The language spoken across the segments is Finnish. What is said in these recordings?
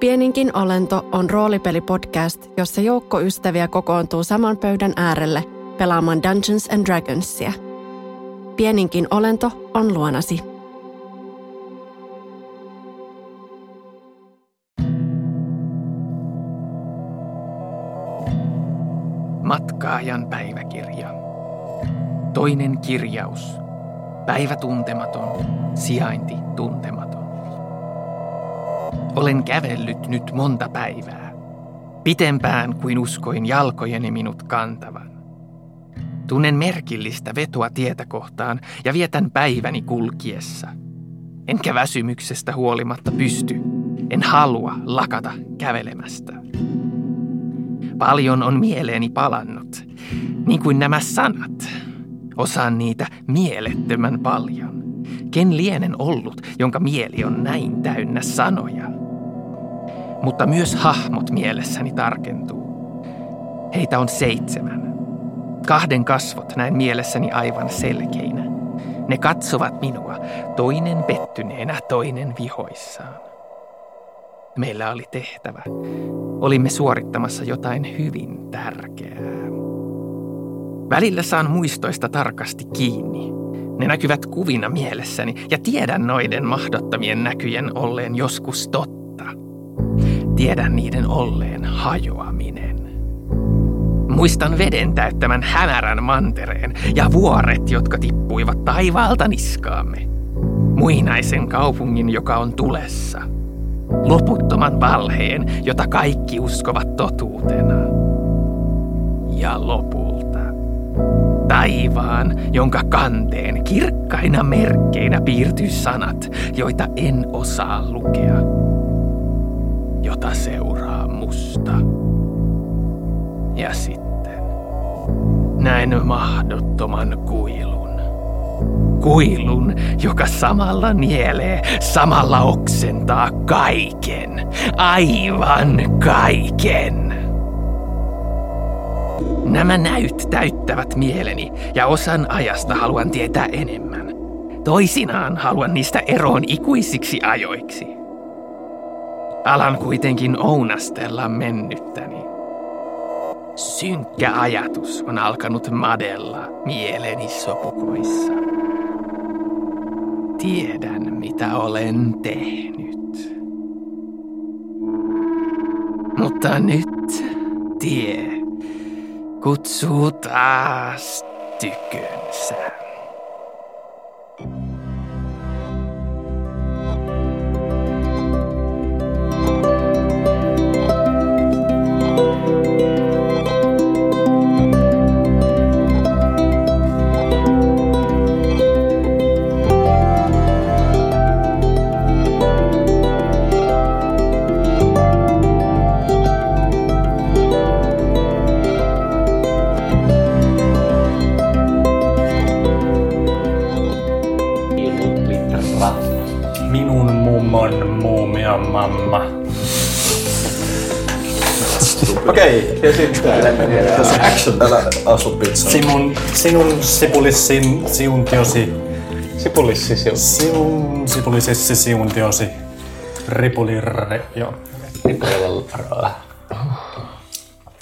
Pieninkin olento on roolipelipodcast, jossa joukko ystäviä kokoontuu saman pöydän äärelle pelaamaan Dungeons and Dragonsia. Pieninkin olento on luonasi. Matkaajan päiväkirja. Toinen kirjaus. Päivä tuntematon, sijainti tuntematon. Olen kävellyt nyt monta päivää. Pitempään kuin uskoin jalkojeni minut kantavan. Tunnen merkillistä vetoa tietä kohtaan ja vietän päiväni kulkiessa. Enkä väsymyksestä huolimatta pysty, en halua lakata kävelemästä. Paljon on mieleeni palannut, niin kuin nämä sanat. Osaan niitä mielettömän paljon. Ken lienen ollut, jonka mieli on näin täynnä sanoja? Mutta myös hahmot mielessäni tarkentuu. Heitä on seitsemän. Kahden kasvot näin mielessäni aivan selkeinä. Ne katsovat minua, toinen pettyneenä, toinen vihoissaan. Meillä oli tehtävä. Olimme suorittamassa jotain hyvin tärkeää. Välillä saan muistoista tarkasti kiinni. Ne näkyvät kuvina mielessäni ja tiedän noiden mahdottomien näkyjen olleen joskus totta. Tiedän niiden olleen hajoaminen. Muistan veden täyttämän hämärän mantereen ja vuoret, jotka tippuivat taivaalta niskaamme. Muinaisen kaupungin, joka on tulessa – loputtoman valheen, jota kaikki uskovat totuutena. Ja lopulta taivaan, jonka kanteen kirkkaina merkkeinä piirtyy sanat, joita en osaa lukea, jota seuraa musta. Ja sitten näin mahdottoman kuilun kuilun, joka samalla nielee, samalla oksentaa kaiken, aivan kaiken. Nämä näyt täyttävät mieleni ja osan ajasta haluan tietää enemmän. Toisinaan haluan niistä eroon ikuisiksi ajoiksi. Alan kuitenkin ounastella mennyttäni. Synkkä ajatus on alkanut madella mieleni sopukoissa. Tiedän, mitä olen tehnyt. Mutta nyt tie kutsuu taas tykönsä. Okei, ja sitten tässä action täällä asu pizza. Sinun, sinun sipulissin siuntiosi. Sipulissi siu. Sinun sipulisessi siuntiosi. Ripulirre, joo.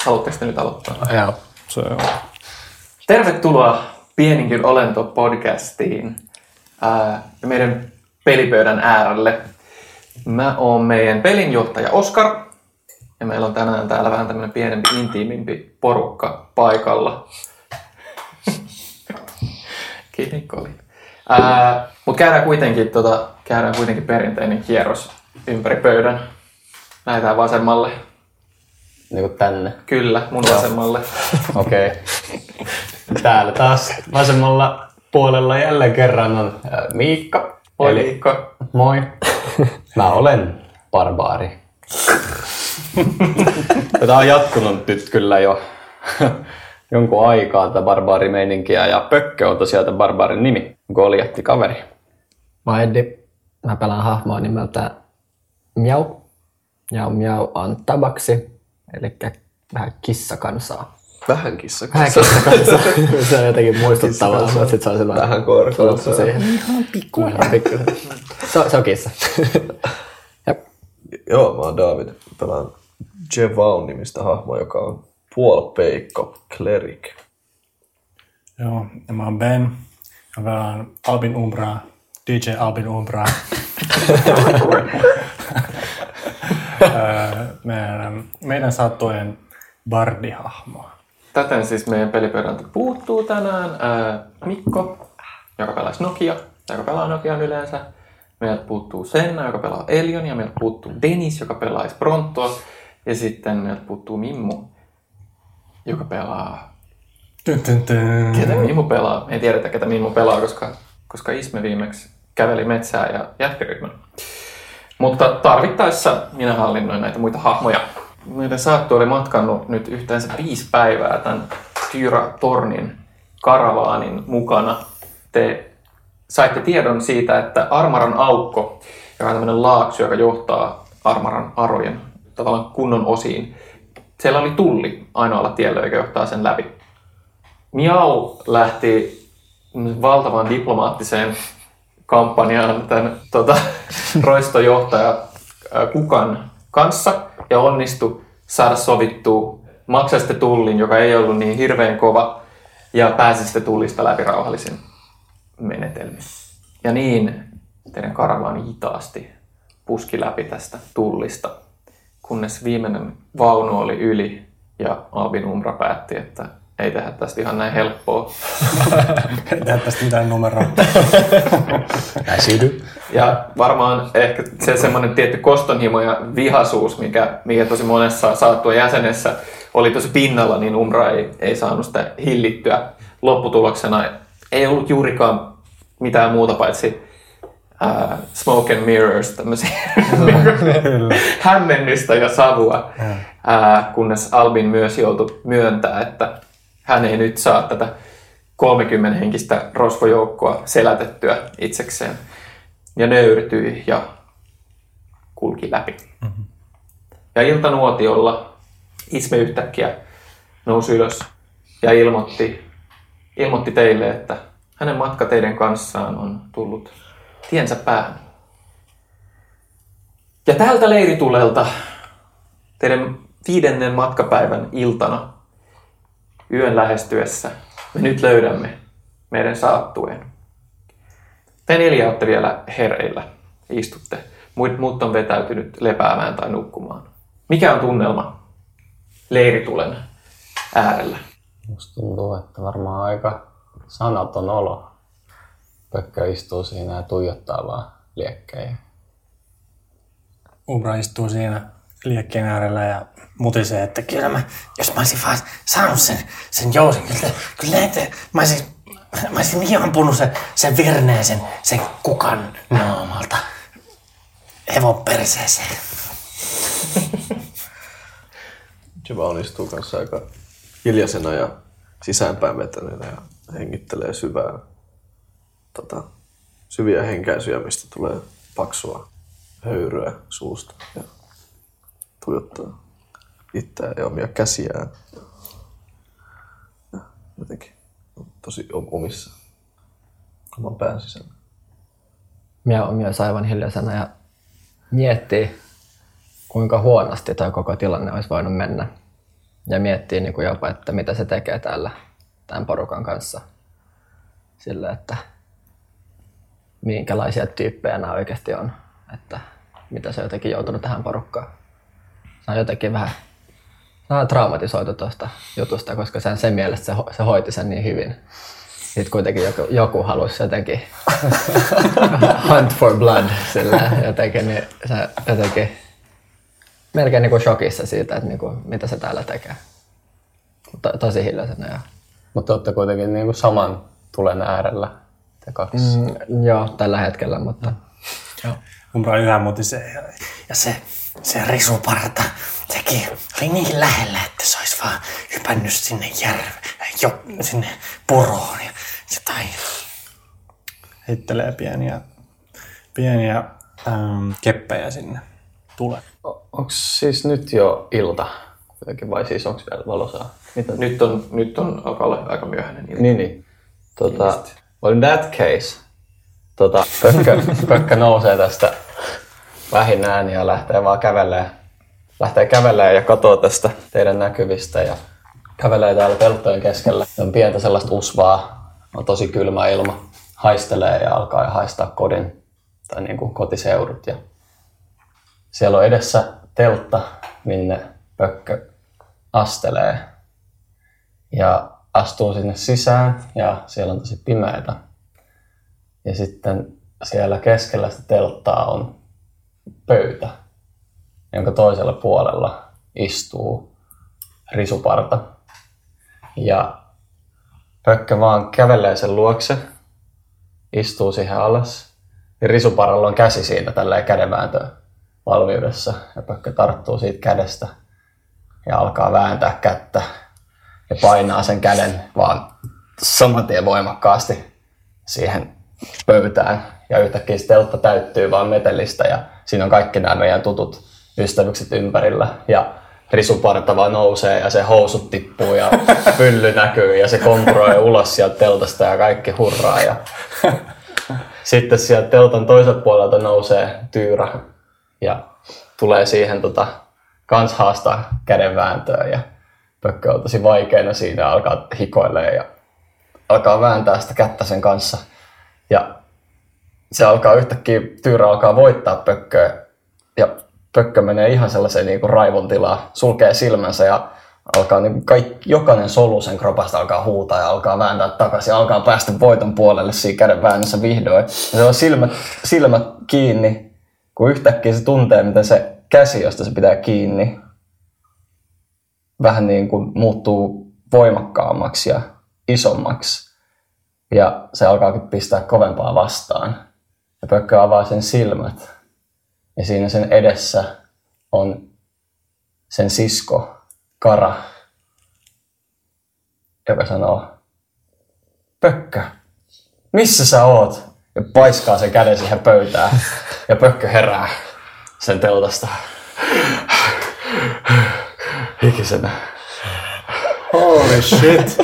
Haluatteko te nyt aloittaa? Joo, se on. Tervetuloa Pieninkin olento podcastiin ää, ja meidän pelipöydän äärelle. Mä oon meidän pelinjohtaja Oskar ja meillä on tänään täällä vähän tämmönen pienempi, intiimimpi porukka paikalla. Kiitos Koli. Mutta käydään kuitenkin, tota, käydään kuitenkin perinteinen kierros ympäri pöydän. Lähdetään vasemmalle. Niinku tänne. Kyllä, mun vasemmalle. Okei. Täällä taas vasemmalla puolella jälleen kerran on Miikka. Moi Eli- Miikka. Moi. Mä olen barbaari. Tätä on jatkunut nyt kyllä jo jonkun aikaa tätä barbaarimeininkiä ja Pökkö on tosiaan tämän barbaarin nimi. Goliatti kaveri. Mä oon Eddi. Mä pelaan hahmoa nimeltä Miau. Ja Miau on tabaksi, eli vähän kissakansaa. Vähän kissa. Vähän kissakansaa. se on jotenkin muistuttavaa, mutta sit se on sellainen Vähän pikkuinen. pikkuinen. Se, on- se on kissa. Joo, mä oon David. Pelaan Jevaun nimistä hahmoa, joka on puolpeikko cleric. Joo, ja mä oon Ben. Mä pelaan Albin Umbraa, DJ Albin Umbraa. Öö, meidän, meidän sattujen bardihahmoa. Täten siis meidän pelipöydältä puuttuu tänään ää, Mikko, joka pelaisi Nokia, joka pelaa Nokian yleensä. Meiltä puuttuu Senna, joka pelaa Elion, ja meiltä puuttuu Denis, joka pelaisi Prontoa. Ja sitten meiltä puuttuu Mimmu, joka pelaa... Tyn, tyn, tyn. Ketä Mimmu pelaa? Ei tiedetä, ketä Mimmu pelaa, koska, koska Isme viimeksi käveli metsää ja jätti ryhmän. Mutta tarvittaessa minä hallinnoin näitä muita hahmoja. Meidän saattu oli matkannut nyt yhteensä viisi päivää tämän Tyra Tornin karavaanin mukana. Te saitte tiedon siitä, että Armaran aukko, joka on tämmöinen laakso, joka johtaa Armaran arojen tavallaan kunnon osiin, siellä oli tulli ainoalla tiellä, joka johtaa sen läpi. Miau lähti valtavan diplomaattiseen kampanjaan tämän tota, roistojohtaja Kukan kanssa ja onnistui saada sovittua maksaa sitten tullin, joka ei ollut niin hirveän kova ja pääsi sitten tullista läpi rauhallisin menetelmin. Ja niin teidän karavaani hitaasti puski läpi tästä tullista, kunnes viimeinen vaunu oli yli ja Albin Umra päätti, että ei tehdä tästä ihan näin helppoa. Ei tehdä tästä mitään numeroa. Ja varmaan ehkä se semmoinen tietty kostonhimo ja vihaisuus, mikä, mikä tosi monessa saattua jäsenessä oli tosi pinnalla, niin Umra ei, ei saanut sitä hillittyä. Lopputuloksena ei ollut juurikaan mitään muuta paitsi uh, smoke and mirrors, tämmöisiä hämmennystä ja savua, uh, kunnes Albin myös joutui myöntää, että hän ei nyt saa tätä 30 henkistä rosvojoukkoa selätettyä itsekseen. Ja nöyrtyi ja kulki läpi. Mm-hmm. Ja iltanuotiolla Isme yhtäkkiä nousi ylös ja ilmoitti, ilmoitti teille, että hänen matka teidän kanssaan on tullut tiensä päähän. Ja tältä leiritulelta teidän viidennen matkapäivän iltana yön lähestyessä me nyt löydämme meidän saattueen. Te neljä olette vielä hereillä, istutte. Muut on vetäytynyt lepäämään tai nukkumaan. Mikä on tunnelma leiritulen äärellä? Musta tuntuu, että varmaan aika sanaton olo. Pökkö istuu siinä ja tuijottaa vaan liekkejä. Umbra istuu siinä liekkeen äärellä ja mutisee, että kyllä mä, jos mä olisin vaan saanut sen, sen jousen, kyllä, kyllä näette, mä olisin, mä olisin niin ampunut sen, sen verneen, sen, sen kukan naamalta hevon perseeseen. Jevaun istuu kanssa aika hiljaisena ja sisäänpäin vetäneenä ja hengittelee syvää, tota, syviä henkäisyjä, mistä tulee paksua höyryä suusta ja tuijottaa itseään ja omia käsiään. Ja jotenkin on tosi omissa oman pään sisällä. Mia on myös aivan hiljaisena ja miettii, kuinka huonosti tämä koko tilanne olisi voinut mennä. Ja miettii niin kuin jopa, että mitä se tekee täällä tämän porukan kanssa. Sillä, että minkälaisia tyyppejä nämä oikeasti on. Että mitä se on jotenkin joutunut tähän porukkaan. Se on jotenkin vähän vähän traumatisoitu tuosta jutusta, koska sen, sen mielestä se, ho- se hoiti sen niin hyvin. Sitten kuitenkin joku, joku halusi jotenkin hunt for blood sillä jotenkin, niin se jotenkin melkein niin kuin shokissa siitä, että niin kuin, mitä se täällä tekee. To, tosi hiljaisena. Ja, Mutta olette kuitenkin niin kuin saman tulen äärellä te kaksi. Mm. mm, joo, tällä hetkellä, mutta Umbra yhä mutisee ja Ja se, se risuparta, sekin oli niin lähellä, että se olisi vaan hypännyt sinne järve, jo, sinne puroon ja jotain. heittelee pieniä, pieniä ähm, keppejä sinne tulee. Onko siis nyt jo ilta? Kuitenkin, vai siis onko vielä valosaa? Mitä? Nyt on, nyt on alkaa olla aika myöhäinen ilta. Niin, niin. Tota, well in that case, tota, pökkö, pökkö nousee tästä vähin ääni ja lähtee vaan kävelee. Lähtee kävelee ja katoo tästä teidän näkyvistä ja kävelee täällä peltojen keskellä. On pientä sellaista usvaa, on tosi kylmä ilma, haistelee ja alkaa haistaa kodin tai niin kuin kotiseudut. Ja siellä on edessä teltta, minne pökkö astelee ja astuu sinne sisään ja siellä on tosi pimeätä. Ja sitten siellä keskellä sitä telttaa on pöytä, jonka toisella puolella istuu risuparta. Ja pökkö vaan kävelee sen luokse, istuu siihen alas. Ja risuparalla on käsi siinä tälleen kädenvääntö valmiudessa. Ja pökkö tarttuu siitä kädestä ja alkaa vääntää kättä ja painaa sen käden vaan saman tien voimakkaasti siihen pöytään. Ja yhtäkkiä se teltta täyttyy vaan metellistä ja siinä on kaikki nämä meidän tutut ystävykset ympärillä. Ja risuparta vaan nousee ja se housut tippuu ja pylly näkyy ja se kompuroi ulos sieltä teltasta ja kaikki hurraa. Ja sitten sieltä teltan toiselta puolelta nousee tyyrä ja tulee siihen tota, kans haastaa kädenvääntöä ja pökkö on tosi vaikeana siinä alkaa hikoilee ja alkaa vääntää sitä kättä sen kanssa. Ja se alkaa yhtäkkiä, tyyrä alkaa voittaa pökköä ja pökkö menee ihan sellaiseen niin raivon tilaan, sulkee silmänsä ja alkaa niin kaikki, jokainen solu sen kropasta alkaa huutaa ja alkaa vääntää takaisin ja alkaa päästä voiton puolelle siinä käden väännössä vihdoin. Ja se on silmät, silmät kiinni, kun yhtäkkiä se tuntee, miten se käsi, josta se pitää kiinni, vähän niin kuin muuttuu voimakkaammaksi ja isommaksi. Ja se alkaakin pistää kovempaa vastaan. Ja Pökkö avaa sen silmät. Ja siinä sen edessä on sen sisko, Kara, joka sanoo, Pökkö, missä sä oot? Ja paiskaa sen käden siihen pöytään. Ja Pökkö herää sen teltasta. Hikisenä. Holy shit.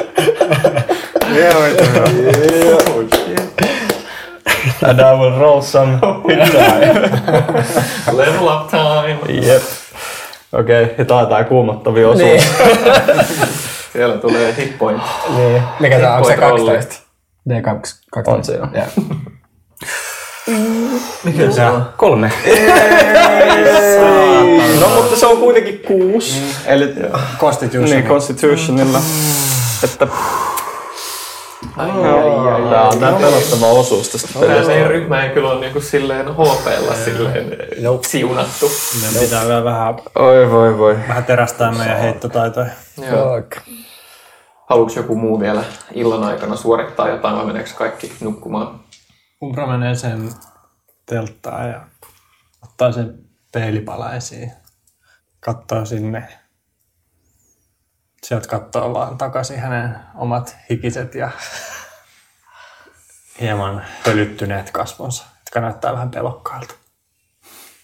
yeah, wait a And I will roll some hit die. Level up time. Jep. Okei, okay, tää on tää kuumottavia osuus. Niin. Siellä tulee hit point. niin. Mikä tää on, onko se Hit point rolli. 12? D12. On se jo. Joo. Mikä se on? Kolme. No mutta se on kuitenkin kuusi. Eli Constitution. niin, Constitutionilla. Että Tää on tää pelottava osuus tästä Tää pelistä. meidän ryhmä ei kyllä ole niinku silleen HPlla silleen siunattu. Meidän pitää vielä vähän, Oi voi voi. vähän terästää meidän heittotaitoja. Joo. Fuck. Haluatko joku muu vielä illan aikana suorittaa jotain vai meneekö kaikki nukkumaan? Umbra menee sen telttaan ja ottaa sen peilipala esiin. Katsoo sinne. Sieltä katsoo vaan takaisin hänen omat hikiset ja hieman pölyttyneet kasvonsa, jotka näyttää vähän pelokkailta.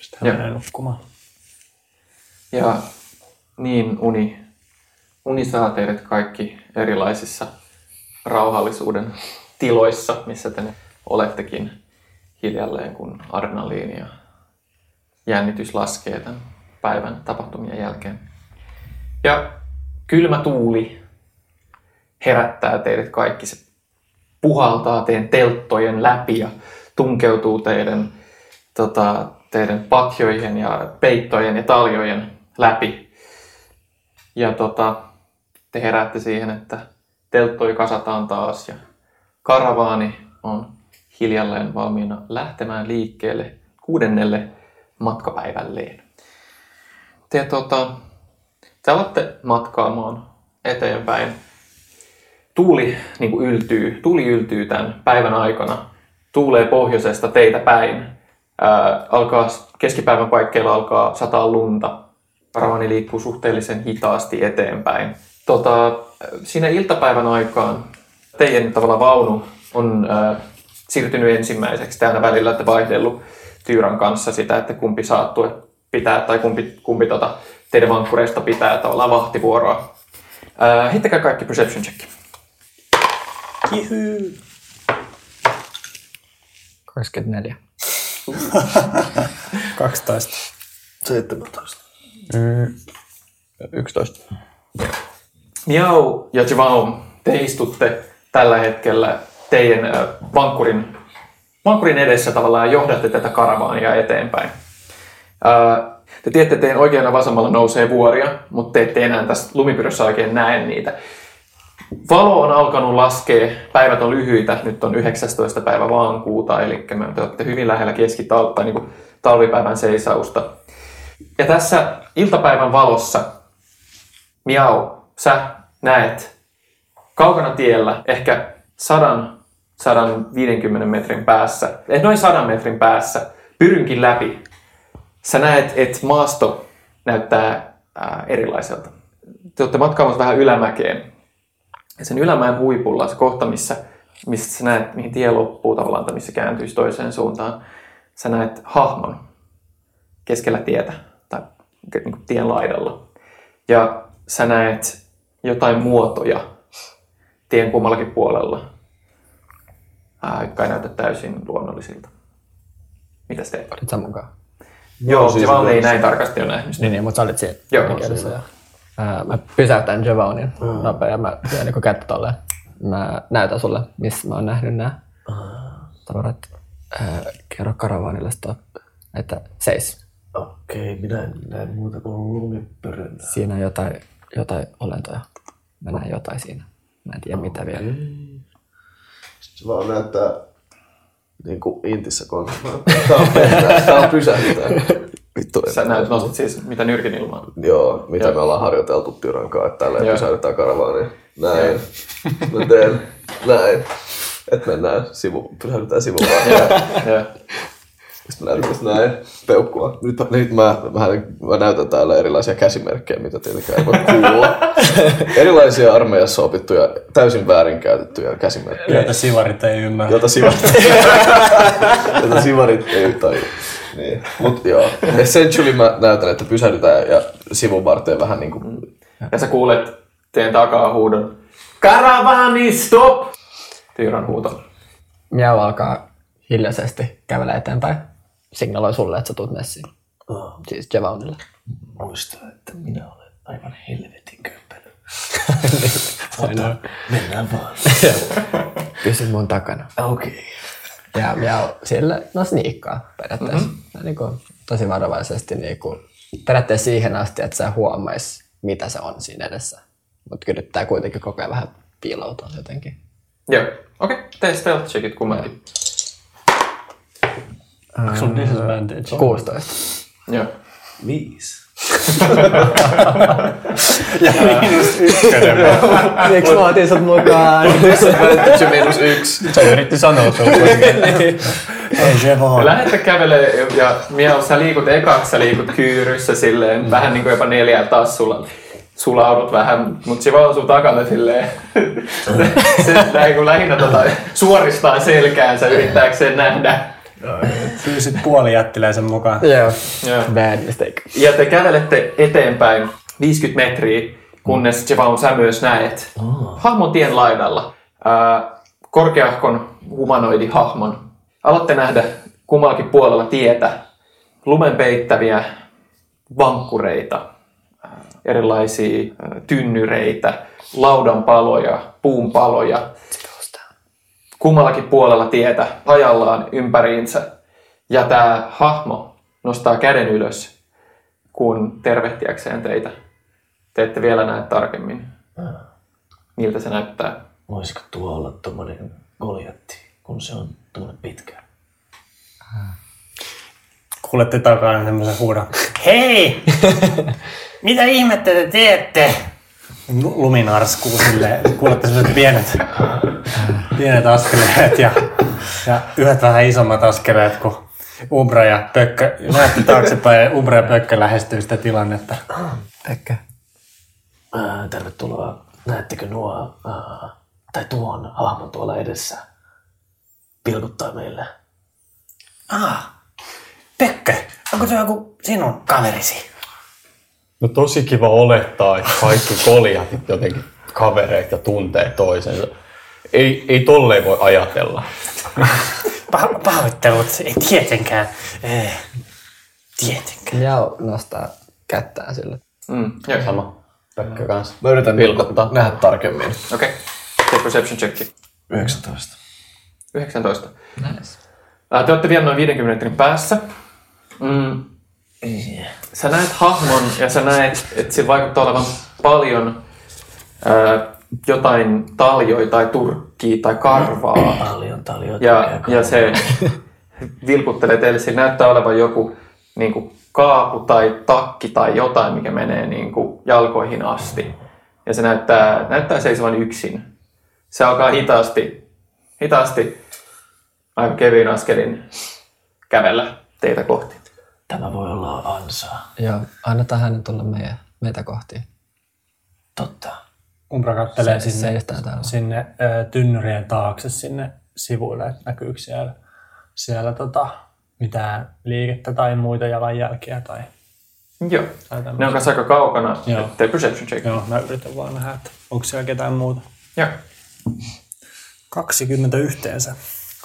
Sitten hän Joo. menee nukkumaan. Ja niin uni, uni saa teidät kaikki erilaisissa rauhallisuuden tiloissa, missä te olettekin hiljalleen, kun adrenaliini ja jännitys laskee tämän päivän tapahtumien jälkeen. Ja kylmä tuuli herättää teidät kaikki. Se puhaltaa teidän telttojen läpi ja tunkeutuu teidän, tota, teidän patjoihin ja peittojen ja taljojen läpi. Ja tota, te heräätte siihen, että telttoi kasataan taas ja karavaani on hiljalleen valmiina lähtemään liikkeelle kuudennelle matkapäivälleen. Te, tota, te alatte matkaamaan eteenpäin. Tuuli niin kuin yltyy, tuuli yltyy tämän päivän aikana. Tuulee pohjoisesta teitä päin. Ää, alkaa, keskipäivän paikkeilla alkaa sataa lunta. Karavani liikkuu suhteellisen hitaasti eteenpäin. Tota, siinä iltapäivän aikaan teidän tavalla vaunu on ää, siirtynyt ensimmäiseksi. Aina välillä olette vaihdellut Tyyrän kanssa sitä, että kumpi saattue pitää tai kumpi, kumpi tota, teidän vankkureista pitää tavallaan vahtivuoroa. Ää, heittäkää kaikki perception check. 24. 12. 17. 11. Miau ja Javaum, te istutte tällä hetkellä teidän vankkurin, vankkurin edessä tavallaan johdatte tätä karavaania eteenpäin. Te tiedätte, että teidän oikealla vasemmalla nousee vuoria, mutta te ette enää tässä lumipyryssä oikein näe niitä. Valo on alkanut laskea, päivät on lyhyitä, nyt on 19. päivä vaankuuta, eli me te olette hyvin lähellä keskitalta, niin kuin talvipäivän seisausta. Ja tässä iltapäivän valossa, Miau, sä näet kaukana tiellä, ehkä 100 150 metrin päässä, eh, noin 100 metrin päässä, pyrynkin läpi, sä näet, että maasto näyttää ää, erilaiselta. Te olette matkaamassa vähän ylämäkeen. Ja sen ylämäen huipulla, se kohta, missä, missä sä näet, mihin tie loppuu tavallaan, tai missä kääntyisi toiseen suuntaan, sä näet hahmon keskellä tietä, tai niin kuin tien laidalla. Ja sä näet jotain muotoja tien kummallakin puolella, ää, jotka ei näytä täysin luonnollisilta. Mitäs teet? Olit sä mukaan? Joo, siis se vaan ei näin tarkasti ole nähnyt. Niin, niin mutta sä olit siinä. Joo. oikeudessa, joo. Ää, mä pysäytän Javonin mm. nopea ja mä työn niin kättä tolleen. Mä näytän sulle, missä mä oon nähnyt nämä tavarat. Ää, kerro karavaanille stop, että seis. Okei, minä en näe muuta kuin lumipörönä. Siinä on jotain, jotain olentoja. Mä näen jotain siinä. Mä en tiedä mitä vielä. Se vaan näyttää niin kuin Intissä konsanaan. Tää on tää on pysäyttää. Vittu, Sä näyt, nostit siis mitä nyrkin ilmaan. Joo, mitä Joo. me ollaan harjoiteltu Tyran kanssa, että tälleen Joo. pysäytetään karavaaniin. Näin. Mä teen näin. Että mennään sivu, pysäytetään sivuun. Joo. Sitten mä näytän näin peukkua. Nyt, nyt mä, mä, mä, näytän täällä erilaisia käsimerkkejä, mitä tietenkään ei voi kuulla. erilaisia armeijassa opittuja, täysin väärinkäytettyjä käsimerkkejä. Joita sivarit ei ymmärrä. Jota sivarit, jota sivarit ei tai niin. Mut joo, essentially mä näytän, että pysähdytään ja sivun varteen vähän niin kuin Ja sä kuulet teidän takaa huudon. Karavaani, stop! Tyyran huuto. Miau alkaa hiljaisesti kävellä eteenpäin. Signaloi sulle, että sä tuut messiin. oh, Siis Javonille. muista, että minä olen aivan helvetin kömpelö. Aina. Mennään vaan. Pysy mun takana. Okei. Ja Miau sille, no sniikkaa periaatteessa. Mm-hmm. Niin kuin, tosi varovaisesti niin kuin, periaatteessa siihen asti, että sä huomais, mitä se on siinä edessä. Mutta yrittää kuitenkin koko ajan vähän piiloutua jotenkin. Joo. Okei, okay. tee stealth checkit kummankin. Onko sun disadvantage? 16. Joo. Viisi. Ja miinus ykkönen. Miksi mä otin sut mukaan? Se miinus yksi. Se yritti sanoa sulle. Ei se vaan. lähdette kävelee ja Miau, sä liikut ekaksi, sä liikut kyyryssä silleen, mm. vähän niin kuin jopa neljällä tassulla. Sulaudut vähän, mutta se vaan sun takana silleen. se kun lähinnä tota, suoristaa selkäänsä yrittääkseen nähdä. Pyysit puoli jättiläisen mukaan. Joo. Joo. Bad mistake. Ja te kävelette eteenpäin 50 metriä, kunnes Jevaun sä myös näet hahmon tien laidalla. Ää, korkeahkon humanoidi hahmon. Alatte nähdä kummallakin puolella tietä lumen peittäviä vankkureita, erilaisia tynnyreitä, laudanpaloja, puunpaloja. Kummallakin puolella tietä hajallaan ympäriinsä. Ja tämä hahmo nostaa käden ylös kun tervehtiäkseen teitä. Te ette vielä näe tarkemmin, miltä se näyttää. Voisiko tuo olla tommonen goljatti, kun se on tommonen pitkä? Kuulette takana semmoisen huudon. Hei! Mitä ihmettä te teette? Lu- Lumi narskuu silleen. Kuulette semmoiset pienet, pienet askeleet ja, ja yhdet vähän isommat askeleet, kun Umbra ja Pökkö, näette taaksepäin ja Umbra ja Pökkö lähestyy sitä tilannetta. Ää, tervetuloa. Näettekö nuo, tai tuon hahmon tuolla edessä? Pilkuttaa meille. Ah, Pökkö, onko se joku sinun kaverisi? No tosi kiva olettaa, että kaikki koljatit jotenkin kavereet ja tuntee toisensa. Ei, ei tolleen voi ajatella. Pah- pahoittelut, ei tietenkään. Eh, Tietenkään. Ja nostaa kättään sille. Mm, joo. Sama. Pekka kanssa. Mä yritän Vilkuttaa. nähdä tarkemmin. Okei. Tee perception checki. 19. 19. Nice. Ää, Te olette vielä noin 50 metrin päässä. Mm. Sä näet hahmon ja sä näet, että sillä vaikuttaa olevan paljon ää, jotain taljoja tai turkkia tai karvaa. Paljon taljoita. Ja, ja se vilkuttelee teille, siinä näyttää olevan joku niin kuin kaapu tai takki tai jotain, mikä menee niin kuin jalkoihin asti. Ja se näyttää, näyttää seisovan yksin. Se alkaa hitaasti, hitaasti, aika kevyin askelin kävellä teitä kohti. Tämä voi olla ansaa. Joo, annetaan hänen tulla meidän, meitä kohti. Totta. Umbra kattelee Se- sinne, täällä. sinne ö, tynnyrien taakse sinne sivuille, että näkyykö siellä, siellä tota, mitään liikettä tai muita jalanjälkiä. Tai, Joo. tai. Ne on kanssa aika kaukana. Joo. Tee perception check. Joo, mä yritän vaan nähdä, että onko siellä ketään muuta. Joo. 20 yhteensä.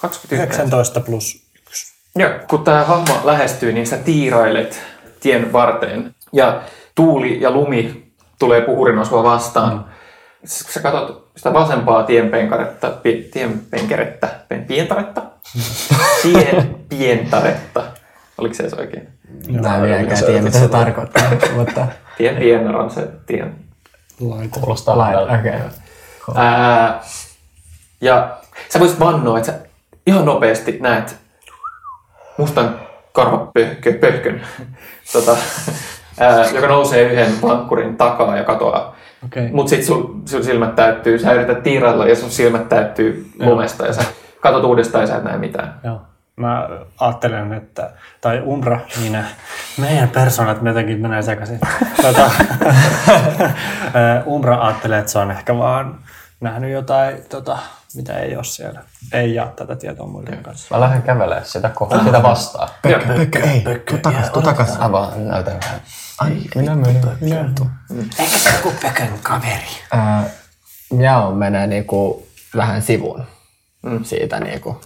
29. 19 plus 1. Joo, kun tämä hahmo lähestyy, niin sä tiirailet tien varteen. Ja tuuli ja lumi tulee puhurina sua vastaan. Mm. Siis kun sä katsot sitä vasempaa tienpenkaretta, pi, tienpenkerettä, pen, pientaretta? Tien pientaretta. Oliko se edes oikein? Mä en vieläkään tiedä, mitä se tarkoittaa, mutta Tien piennar on se tien. Kuulostaa lain, hyvältä. okei. Okay. Ää, ja sä voisit vannoa, että sä ihan nopeasti näet mustan karvapöhkön, tota, ää, joka nousee yhden vankkurin takaa ja katoaa. Okei. Mutta sitten sun, sun silmät täyttyy, sä yrität tiirailla ja sun silmät täyttyy lumesta ja sä katot uudestaan ja sä et näe mitään. Joo. Mä ajattelen, että, tai Umbra, minä, meidän persoonat jotenkin menee sekaisin. Tota, Umbra ajattelee, että se on ehkä vaan nähnyt jotain, tota, mitä ei ole siellä. Ei jaa tätä tietoa muiden kanssa. Mä lähden kävelemään sitä kohtaa, sitä vastaan. Pökkö, ei, tuu takas, tuu takas. Mä vaan näytän vähän. Ai, minä menen, minä Eikö se joku Pökön kaveri? Ää, Miao menee niinku vähän sivuun mm. siitä niinku,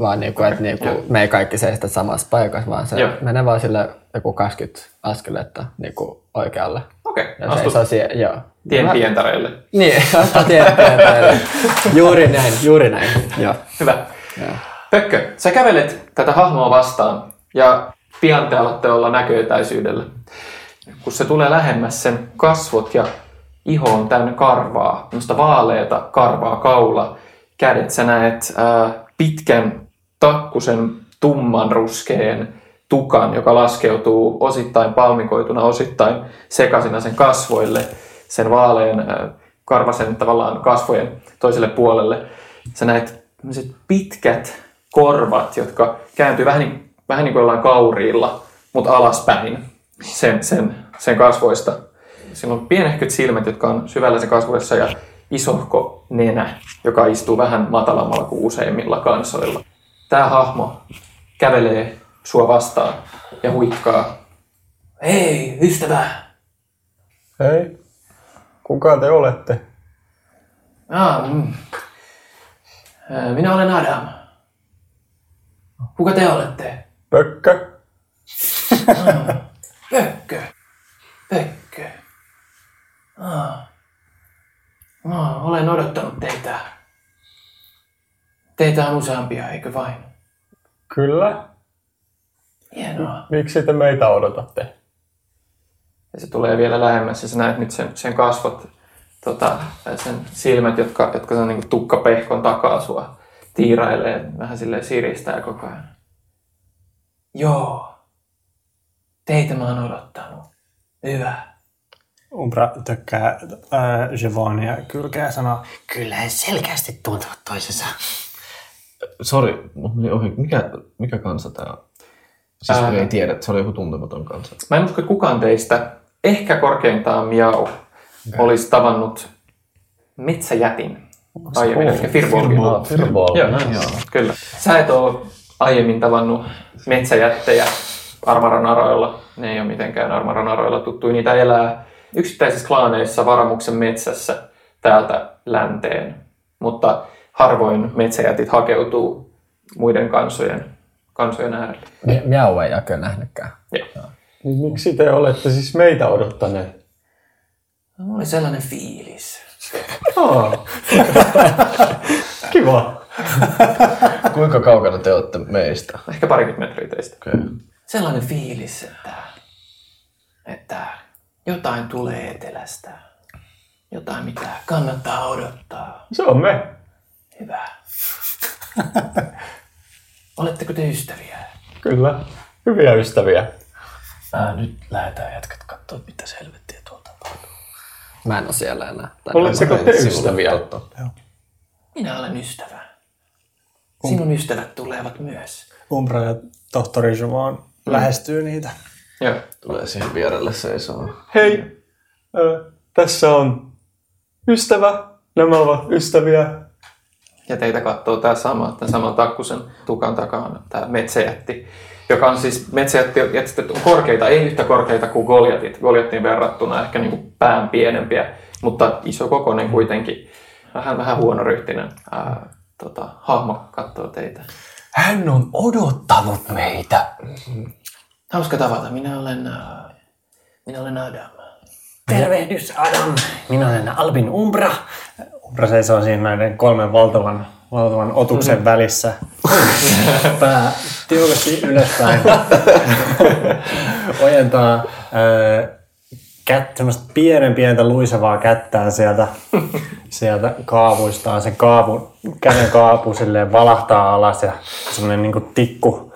vaan niinku, että niinku, me ei kaikki seistä samassa paikassa, vaan se Joo. menee vaan sille joku 20 askeletta niinku oikealle. Okei, Ja astut siihen, joo. tien pientareille. Niin, astuu tien pientareille. Juuri näin, juuri näin. Joo. Hyvä. Pökkö, sä kävelet tätä hahmoa vastaan ja pian te alatte olla näköetäisyydellä. Kun se tulee lähemmäs, sen kasvot ja iho on täynnä karvaa, tämmöistä vaaleeta karvaa kaula. Kädet sä näet ää, pitkän takkusen tumman ruskeen tukan, joka laskeutuu osittain palmikoituna, osittain sekaisina sen kasvoille, sen vaalean ää, karvasen tavallaan kasvojen toiselle puolelle. Sä näet pitkät korvat, jotka kääntyy vähän niin, vähän niin kuin jollain kauriilla, mutta alaspäin sen, sen, sen kasvoista. Sillä on pienehköt silmät, jotka on syvällä se kasvoissa ja isohko nenä, joka istuu vähän matalammalla kuin useimmilla kansoilla. Tämä hahmo kävelee sua vastaan ja huikkaa. Hei, ystävä! Hei, kuka te olette? Ah, mm. Minä olen Adam. Kuka te olette? Pökkö? Pökkö. Pökkö. Ah. No, olen odottanut teitä. Teitä on useampia, eikö vain? Kyllä. Hienoa. Miksi te meitä odotatte? Ja se tulee vielä lähemmäs ja sä näet nyt sen, sen kasvot, tota, sen silmät, jotka, jotka on niin tukkapehkon takaa sua tiirailee vähän silleen siristää koko ajan. Joo. Teitä mä oon odottanut. Hyvä. Umbra tökkää äh, Jevonia kylkeä ja sanoo, Kyllä he selkeästi tuntevat toisensa. Sori, mutta meni ohi. Mikä, mikä kansa tää on? Siis Ää. ei tiedä, että se oli joku tuntematon kansa. Mä en usko, että kukaan teistä, ehkä korkeintaan Miau, okay. olisi tavannut metsäjätin aiemmin, ehkä Firbolgin. Fireball. Joo, joo. kyllä. Sä et ole aiemmin tavannut metsäjättejä Armaran aroilla. Ne ei ole mitenkään Armaran aroilla tuttuja. Niitä elää yksittäisissä klaaneissa Varamuksen metsässä täältä länteen. Mutta harvoin metsäjätit hakeutuu muiden kansojen kansojen äärelle. Miau ei ole kyllä nähnytkään. Joo. Niin miksi te olette siis meitä odottaneet? Mulla oli sellainen fiilis. Aa. Kiva. Kuinka kaukana te olette meistä? Ehkä parikymmentä metriä teistä. Okay. Sellainen fiilis, että, että jotain tulee etelästä. Jotain, mitä kannattaa odottaa. Se on me. Hyvä. Oletteko te ystäviä? Kyllä. Hyviä ystäviä. Ää, nyt lähdetään jätkät katsoa, mitä helvettiä tuolta tapahtuu. Mä en ole siellä enää. Oletteko te ystäviä? Minä olen ystävä. Sinun ystävät tulevat myös. Umbra ja tohtori Jumon lähestyy niitä. Joo. Tulee siihen vierelle seisoo. Hei, ö, tässä on ystävä. Nämä ovat ystäviä. Ja teitä katsoo tämä sama, tämän saman takkusen tukan takana, tämä metsäjätti, joka on siis metsäjätti, jätset on korkeita, ei yhtä korkeita kuin Goliatit. Goliattiin verrattuna ehkä niin kuin pään pienempiä, mutta iso kokoinen kuitenkin. Vähän, vähän huonoryhtinen ää, tota, hahmo katsoo teitä. Hän on odottanut meitä. Hauska tavata. Minä olen, ää, minä olen Adam. Tervehdys Adam. Minä olen Albin Umbra. Umbra seisoo siinä näiden kolmen valtavan, valtavan otuksen välissä. Pää tiukasti ylöspäin. Ojentaa ää, kät, semmoista pienen pientä luisevaa kättään sieltä, sieltä kaavuistaan. Sen kaavun, käden kaapu silleen valahtaa alas ja semmoinen niinku tikku,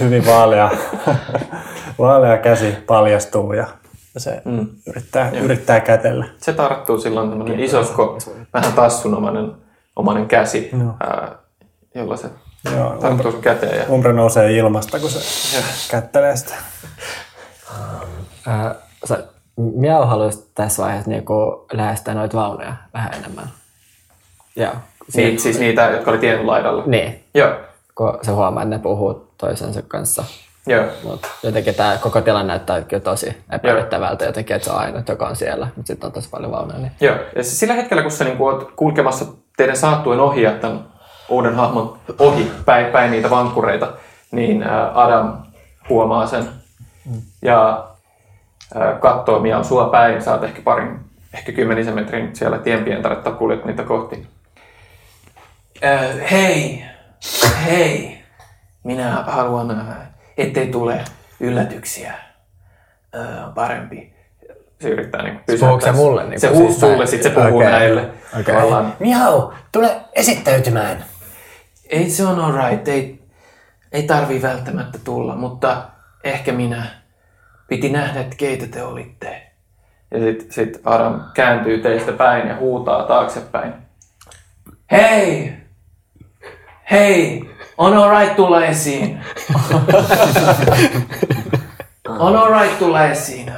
hyvin vaalea, vaalea käsi paljastuu ja se mm. yrittää, yrittää kätellä. Se tarttuu silloin tämmöinen isosko, vähän tassunomainen omainen käsi, ää, jolla se Joo, tarttuu sun käteen. Ja, Umbra nousee ilmasta, kun se kättelee sitä. Ää, sä, Miau haluaisi tässä vaiheessa niinku lähestyä noita vaunuja vähän enemmän. Joo. niin, siis niitä, jotka oli tien laidalla. Niin, Joo, kun se huomaa, että ne puhuu toisensa kanssa. joo. Mutta jotenkin tämä koko tilanne näyttää kyllä tosi epäilyttävältä jotenkin, että se on ainut, joka on siellä. Mutta sitten on tosi paljon vaunuja. Niin. Joo, ja siis sillä hetkellä, kun sä niin oot kulkemassa teidän saattuen ohi ja tämän uuden hahmon ohi päin, päin niitä vankkureita, niin Adam huomaa sen ja ää, katsoo Mian sua päin. Sä oot ehkä parin, ehkä kymmenisen metrin siellä tien pientaretta kuljet niitä kohti. Ää, hei, hei, minä haluan, ettei tule yllätyksiä. Ää, parempi. Se yrittää niin Puhuuko se mulle niin se puhuu siis sulle, näin? sitten se puhuu Okei. näille. Okei. Tavallaan, Miau, tule esittäytymään. ei se on alright, ei, ei tarvii välttämättä tulla, mutta ehkä minä piti nähdä, että keitä te olitte. Ja sitten sit Adam kääntyy teistä päin ja huutaa taaksepäin. Hei! Hei! On alright tulla esiin. On alright tulla esiin.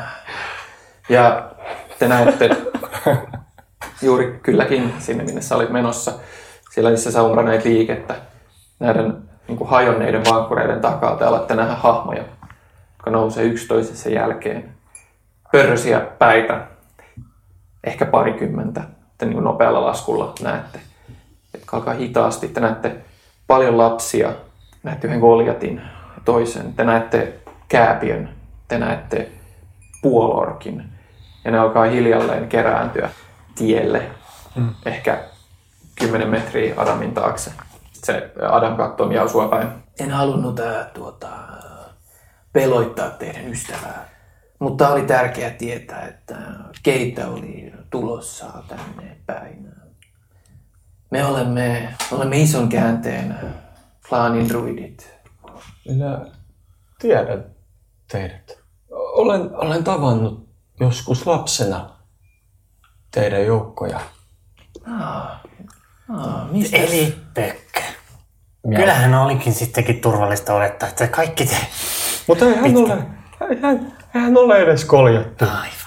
Ja te näette juuri kylläkin sinne, minne sä olit menossa. Siellä, missä sä liikettä. Näiden niin kuin hajonneiden vankkureiden takaa te alatte nähdä hahmoja, jotka nousee yksi toisensa jälkeen. Pörrösiä päitä, ehkä parikymmentä. Te niin nopealla laskulla näette, jotka alkaa hitaasti. Te näette paljon lapsia. Näette yhden Goliatin toisen. Te näette kääpiön. Te näette puolorkin. Ja ne alkaa hiljalleen kerääntyä tielle. Mm. Ehkä 10 metriä Adamin taakse. Se Adam katsoo Miau sua päin. En halunnut äh, tuota, peloittaa teidän ystävää. Mutta oli tärkeää tietää, että keitä oli tulossa tänne päin. Me olemme, olemme ison käänteen klaanin druidit. Minä tiedän teidät. Olen, olen tavannut joskus lapsena teidän joukkoja. Ah, mistä? Eli Pökkö. Kyllähän olikin sittenkin turvallista olettaa, että kaikki te... Mutta ei hän ole, hän, hän ole edes koljattu. Aivan.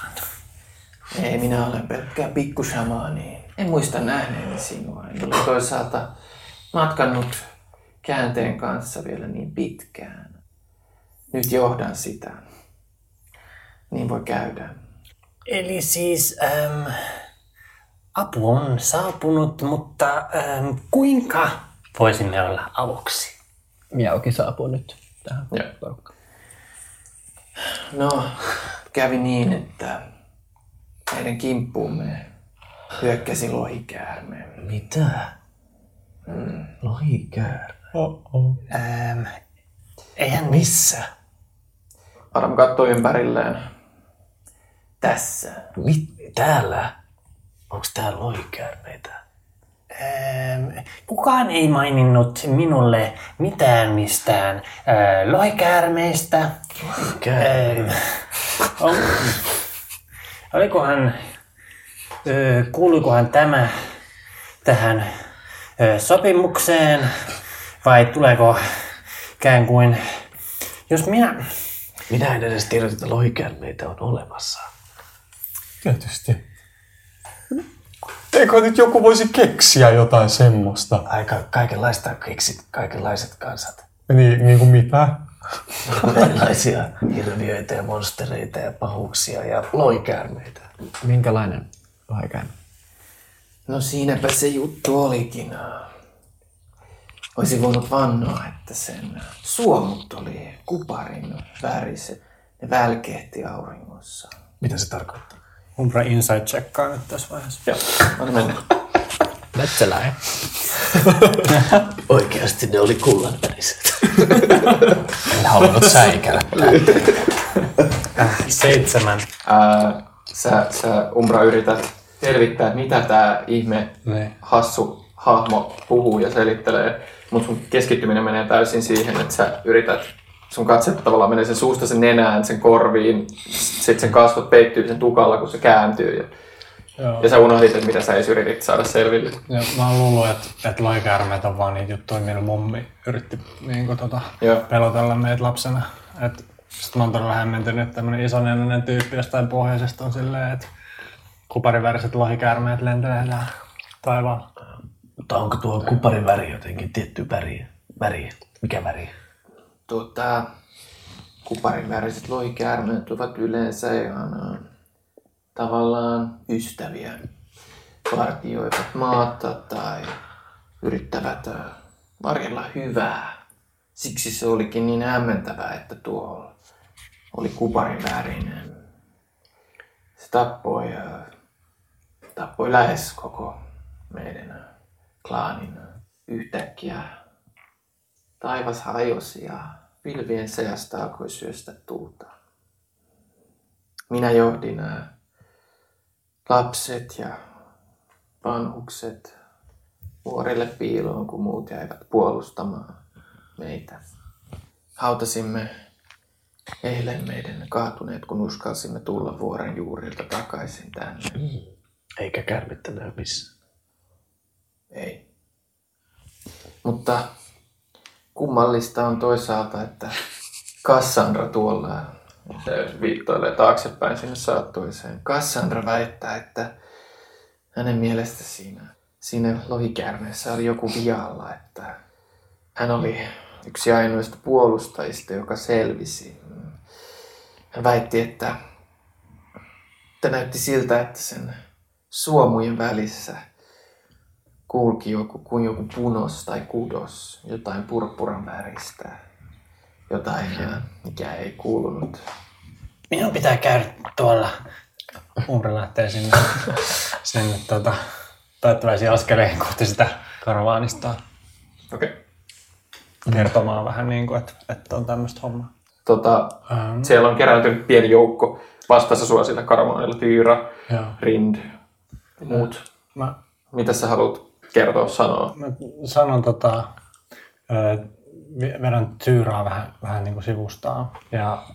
Ei, minä olen pelkkää pikkushamaani. En muista nähneeni sinua. En ole toisaalta matkannut käänteen kanssa vielä niin pitkään. Nyt johdan sitä. Niin voi käydä. Eli siis äm, apu on saapunut, mutta äm, kuinka voisimme olla avuksi? Miauki saapuu nyt tähän Joo. porukkaan. No, kävi niin, että meidän kimppuumme hyökkäsi lohikäärme. Mitä? Lohikäärme. Ähm, eihän missä. Adam katsoi ympärilleen. Tässä. Mit, täällä? Onko täällä lohikäärmeitä? Kukaan ei maininnut minulle mitään mistään äh, lohikäärmeistä. Ähm, on, olikohan, ö, kuuluikohan tämä tähän sopimukseen vai tuleeko ikään kuin, jos minä, Minä en edes tiedä, että lohikäärmeitä on olemassa. Tietysti. Eikö nyt joku voisi keksiä jotain semmoista? Aika kaikenlaista keksit, kaikenlaiset kansat. Niin, niin kuin mitä? Erilaisia hirviöitä ja monstereita ja pahuuksia ja lohikäärmeitä. Minkälainen lohikäärme? No siinäpä se juttu olikin. Olisi voinut vannoa, että sen suomut oli kuparin väriset. Ne välkehti auringossa. Mitä se tarkoittaa? Umbra Insight checkaa nyt tässä vaiheessa. Joo, anna mennä. Metsäläinen. Oikeasti ne oli kullanväriset. En halunnut säikällä. Äh, seitsemän. Ää, sä, sä Umbra yrität selvittää, mitä tämä ihme Niin. hassu hahmo puhuu ja selittelee, mutta sun keskittyminen menee täysin siihen, että sä yrität, sun katse tavallaan menee sen suusta sen nenään, sen korviin, sitten sen kasvot peittyy sen tukalla, kun se kääntyy. Ja, Joo. ja sä unohdit, että mitä sä edes yritit saada selville. Ja mä oon luullut, että, että lohikäärmeet on vaan niitä juttuja, millä mummi yritti niin kuin, tota, Joo. pelotella meitä lapsena. Et, sitten mä oon todella hämmentynyt, että tämmönen isonenäinen tyyppi jostain pohjoisesta on silleen, että kupariväriset lohikäärmeet lentelee täällä taivaalla. Mutta onko tuo kuparin väri jotenkin tietty väri? väri? Mikä väri? Tota, kuparin väriset lohikäärmeet ovat yleensä ihan äh, tavallaan ystäviä. Vartioivat maata tai yrittävät äh, varjella hyvää. Siksi se olikin niin hämmentävää, että tuo oli kuparin värinen. Se tappoi, äh, tappoi lähes koko meidän äh, klaanin äh, yhtäkkiä Taivas hajosi ja pilvien seasta alkoi syöstä tulta. Minä johdin nämä lapset ja vanhukset vuorille piiloon, kun muut jäivät puolustamaan meitä. Hautasimme eilen meidän kaatuneet, kun uskalsimme tulla vuoren juurilta takaisin tänne. Eikä käärmettä näy missään. Ei. Mutta kummallista on toisaalta, että Cassandra tuolla, se viittoilee taaksepäin sinne saattuiseen. Cassandra väittää, että hänen mielestä siinä, siinä lohikäärmeessä oli joku vialla, että hän oli yksi ainoista puolustajista, joka selvisi. Hän väitti, että, että näytti siltä, että sen suomujen välissä kulki joku, kuin joku punos tai kudos, jotain purppuran väristä, jotain, ää, mikä ei kuulunut. Minun pitää käydä tuolla. Umbra lähtee sinne, sinne tota, päättäväisiin askeleen kohti sitä karavaanista Okei. Okay. kertomaan vähän niin kuin, että, että on tämmöistä hommaa. Tota, Ähm, siellä on kerääntynyt pieni joukko vastassa sua sillä karavaanilla. Tyyra, joo. Rind ja muut. Mä, Mitä sä haluat kertoa, sanoa? mä sanon tota, vedän tyyraa vähän, vähän niin kuin sivustaan ja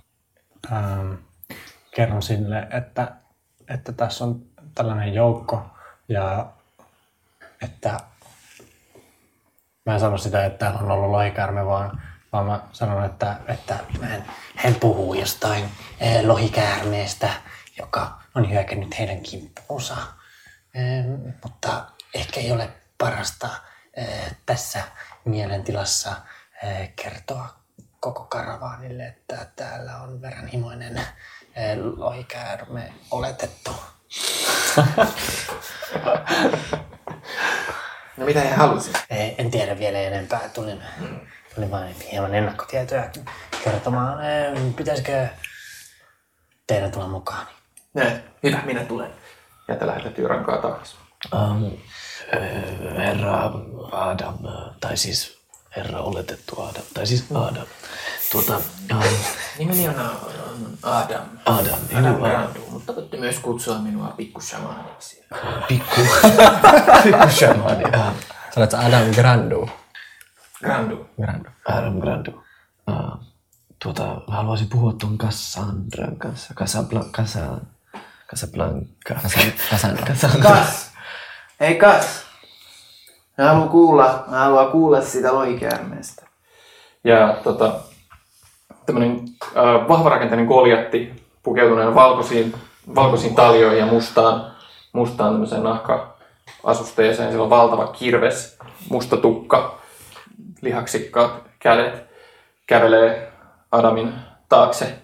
ähm, kerron sille, että, että tässä on tällainen joukko ja että mä en sano sitä, että on ollut lohikäärme, vaan, vaan mä sanon, että, että hän, hän puhuu jostain eh, lohikäärmeestä, joka on hyökännyt heidän kimppuunsa. Eh, mutta ehkä ei ole parasta eh, tässä mielentilassa eh, kertoa koko karavaanille, että täällä on verranhimoinen eh, lohikäärme oletettu. No mitä halusivat? Eh, En tiedä vielä enempää. Tulin, oli vain hieman ennakkotietoja kertomaan, eh, pitäisikö teidän tulla mukaan. Näin. Hyvä, minä tulen. Ja te lähdette Tyran kanssa takaisin. Um, herra Adam, tai siis herra oletettu Adam, tai siis Adam. Tuota, um, Nimeni on Adam. Adam, Adam hyvä. Grandu, mutta voitte myös kutsua minua pikkushamaniksi. Pikku, pikku shamani. Uh, Sanoit sä Adam Grandu. Grandu. Grandu. Adam Grandu. Uh, tuota, haluaisin puhua tuon Cassandran kanssa. Casabla, Casa, Casablanca. Cassandra. Cassandra. Kas! Hei Kas! Mä haluan kuulla, mä haluan kuulla siitä lohikäärmeestä. Ja tota, tämmönen äh, vahvarakenteinen goljatti pukeutuneena valkoisiin, valkoisiin taljoihin ja mustaan, mustaan tämmöiseen nahka-asusteeseen. Sillä on valtava kirves, musta tukka, lihaksikkaat kädet. Kävelee Adamin taakse.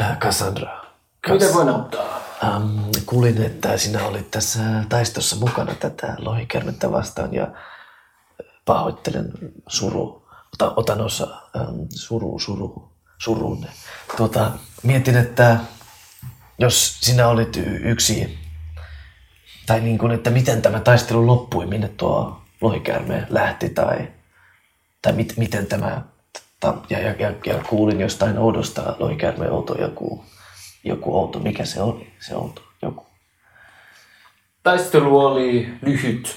Äh, Cassandra. Miten voin auttaa? Um, kuulin, että sinä olit tässä taistossa mukana tätä lohikärmettä vastaan ja pahoittelen suru. Ota, otan osa um, suru, suru, surunne. Tuota, mietin, että jos sinä olit yksi, tai niin kuin, että miten tämä taistelu loppui, minne tuo lohikäärme lähti, tai, tai mit, miten tämä, ja, ja, ja, ja kuulin jostain oudosta lohikäärmeen outo joku, joku outo, mikä se oli, se outo, joku. Taistelu oli lyhyt.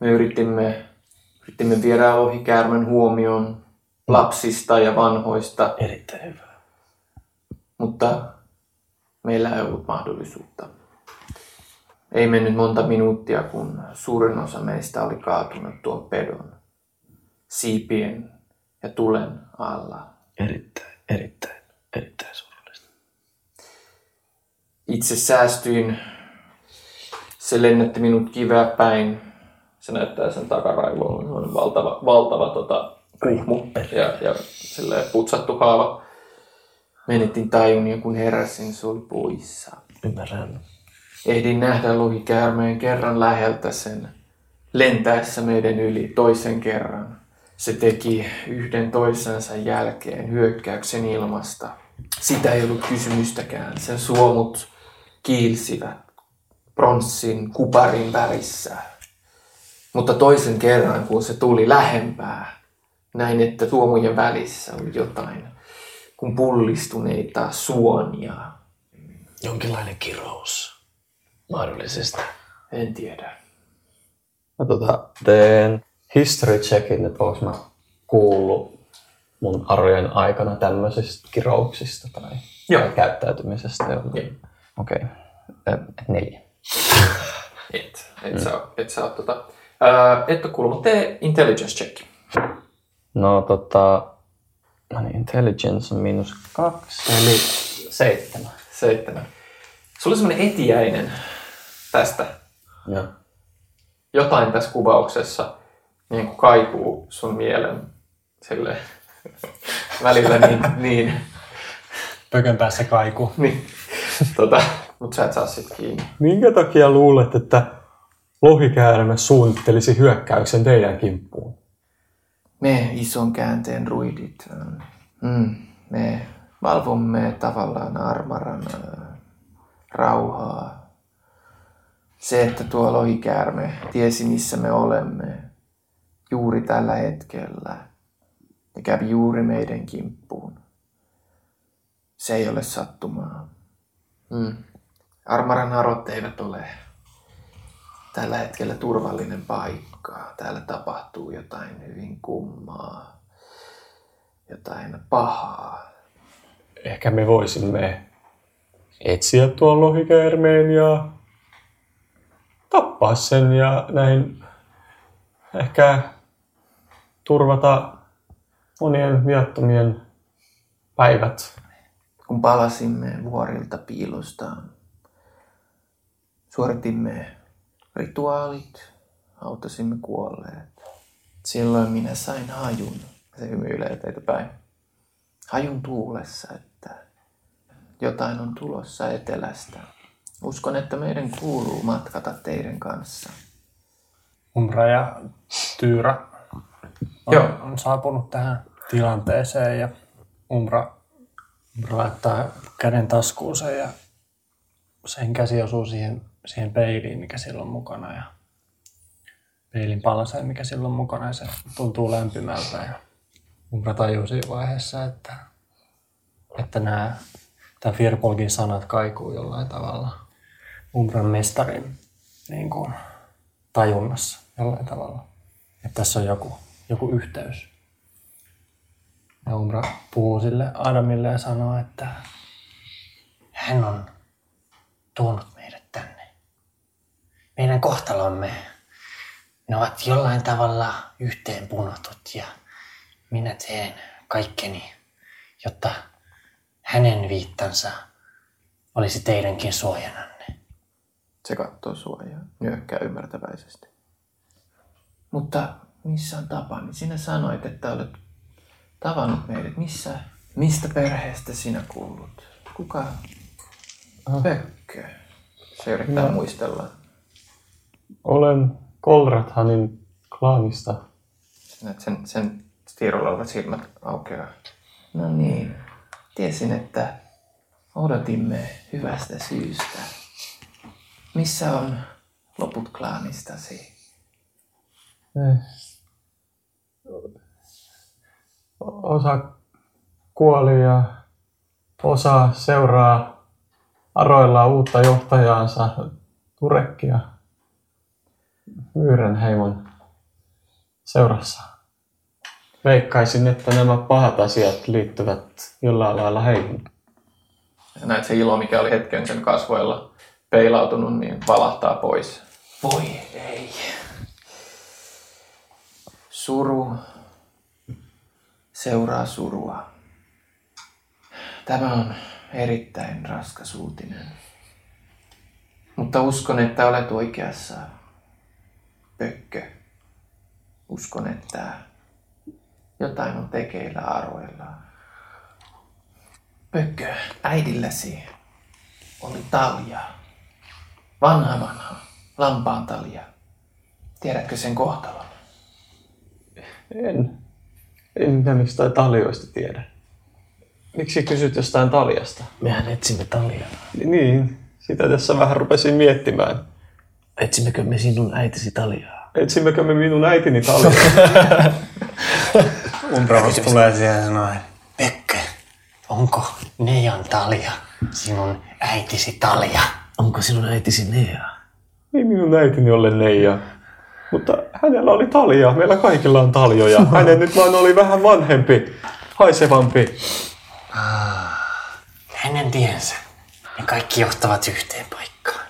Me yritimme, yritimme viedä lohikäärmen huomioon lapsista ja vanhoista, Erittäin hyvä. mutta meillä ei ollut mahdollisuutta. Ei mennyt monta minuuttia, kun suurin osa meistä oli kaatunut tuon pedon, siipien ja tulen alla. Erittäin, erittäin, erittäin surullista. Itse säästyin. Se lennätti minut kiveä päin. Se näyttää sen takaraivoon. Se on valtava, valtava tota, kuhmu ja, ja putsattu haava. Menetin tajun ja kun heräsin, se oli poissa. Ymmärrän. Ehdin nähdä lohikäärmeen kerran läheltä sen lentäessä meidän yli toisen kerran. Se teki yhden toisensa jälkeen hyökkäyksen ilmasta. Sitä ei ollut kysymystäkään. Sen suomut kiilsivät pronssin kuparin värissä. Mutta toisen kerran, kun se tuli lähempää, näin, että suomujen välissä oli jotain kuin pullistuneita suonia. Jonkinlainen kirous. Mahdollisesti. En tiedä. Mä tota, teen history checkin, että onko mä kuullut mun arjojen aikana tämmöisistä kirouksista tai, Joo. tai käyttäytymisestä. Okei. Okay. Neljä. Et, et, mm. sä, et sä oo tota... Ää, et mutta tee intelligence check. No tota, no niin, intelligence on miinus kaksi, eli seitsemän. Seitsemän. Sulla on semmonen etiäinen tästä. Joo. Jotain tässä kuvauksessa niin kuin kaikuu sun mielen sille välillä niin, niin, Pökön päässä kaiku. niin tota, mutta sä et saa sit kiinni. Minkä takia luulet, että lohikäärme suunnittelisi hyökkäyksen teidän kimppuun? Me ison käänteen ruidit, mm, me valvomme tavallaan armaran äh, rauhaa. Se, että tuo lohikäärme tiesi, missä me olemme juuri tällä hetkellä ja kävi juuri meidän kimppuun. Se ei ole sattumaa. Mm. Armaran arot eivät ole tällä hetkellä turvallinen paikka. Täällä tapahtuu jotain hyvin kummaa, jotain pahaa. Ehkä me voisimme etsiä tuon lohikäärmeen ja tappaa sen ja näin ehkä turvata monien viattomien päivät. Kun palasimme vuorilta piilostaan, suoritimme rituaalit, autasimme kuolleet. Silloin minä sain hajun, se hymyilee teitä päin, hajun tuulessa, että jotain on tulossa etelästä. Uskon, että meidän kuuluu matkata teidän kanssa. Umbra ja Tyyrä on, Joo. on saapunut tähän tilanteeseen ja Umbra laittaa käden taskuunsa ja sen käsi osuu siihen, siihen peiliin, mikä sillä on mukana ja peilin palaseen, mikä sillä on mukana ja se tuntuu lämpimältä ja Umbra tajuu siinä vaiheessa, että, että nämä, tämä Firbolgin sanat kaikuu jollain tavalla Umbran mestarin niin kuin, tajunnassa jollain tavalla. Että tässä on joku, joku yhteys. Ja Umbra puhuu sille Adamille ja sanoo, että hän on tuonut meidät tänne. Meidän kohtalomme, ne ovat jollain tavalla yhteen punotut ja minä teen kaikkeni, jotta hänen viittansa olisi teidänkin suojananne. Se katsoo sua ja nyökkää ymmärtäväisesti. Mutta missä on Tapani? Sinä sanoit, että olet tavannut meidät. Missä, mistä perheestä sinä kuulut? Kuka? Pökkö. Se yrittää No. muistella. Olen Kolrathanin klaanista. Näet sen, sen tiedolla olevat silmät aukeaa. No niin. Tiesin, että odotimme hyvästä syystä. Missä on loput klaanistasi? Eh. Osa kuoli ja osa seuraa aroilla uutta johtajaansa Turekkia Myyrenheimon seurassa. Veikkaisin, että nämä pahat asiat liittyvät jollain lailla heihin. Ja näet se ilo, mikä oli hetken sen kasvoilla peilautunut, niin valahtaa pois. Voi ei. Suru seuraa surua. Tämä on erittäin raskas uutinen. Mutta uskon, että olet oikeassa, Pökkö. Uskon, että jotain on tekeillä aroilla. Pökkö, äidilläsi oli talja. Vanha vanha, lampaan talja. Tiedätkö sen kohtalon? En. En minä mistään taljoista tiedä. Miksi kysyt jostain taljasta? Mehän etsimme taljaa. Niin, sitä tässä vähän rupesin miettimään. Etsimmekö me sinun äitisi taljaa? Etsimmekö me minun äitini taljaa? Umbra vasta tulee siihen ja sanoo, Pekke, onko Nejan talja sinun äitisi talja? Onko sinun äitisi Nea? Ei minun äitini ole Neija. Mutta hänellä oli talja. Meillä kaikilla on taljoja. Hänen nyt vaan oli vähän vanhempi, haisevampi. Hänen tiensä. Ne kaikki johtavat yhteen paikkaan.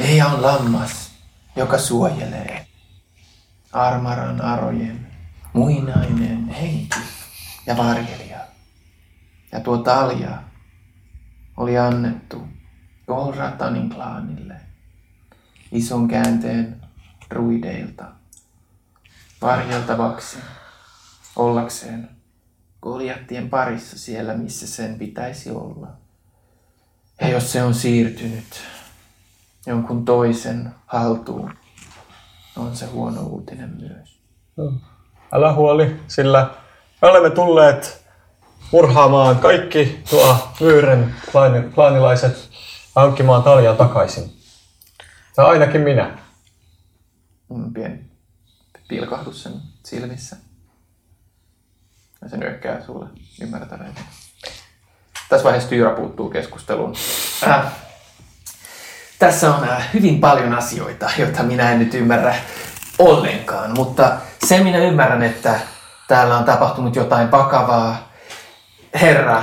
Eija on lammas, joka suojelee. Armaran arojen muinainen henki ja varjelija. Ja tuo talja oli annettu Golratanin klaanille, ison käänteen ruideilta, varjeltavaksi, ollakseen Goliattien parissa siellä, missä sen pitäisi olla. Ja jos se on siirtynyt jonkun toisen haltuun, on se huono uutinen myös. Älä huoli, sillä me olemme tulleet murhaamaan kaikki tuo Myyren klaani- klaanilaiset hankkimaan taljan takaisin. Tai ainakin minä. Mm, Pieni pilkahdus sen silmissä. Ja se nyökkää sulle ymmärtäväinen. Tässä vaiheessa Tyyrä puuttuu keskusteluun. Äh, tässä on äh, hyvin paljon asioita, joita minä en nyt ymmärrä ollenkaan, mutta sen minä ymmärrän, että täällä on tapahtunut jotain vakavaa. Herra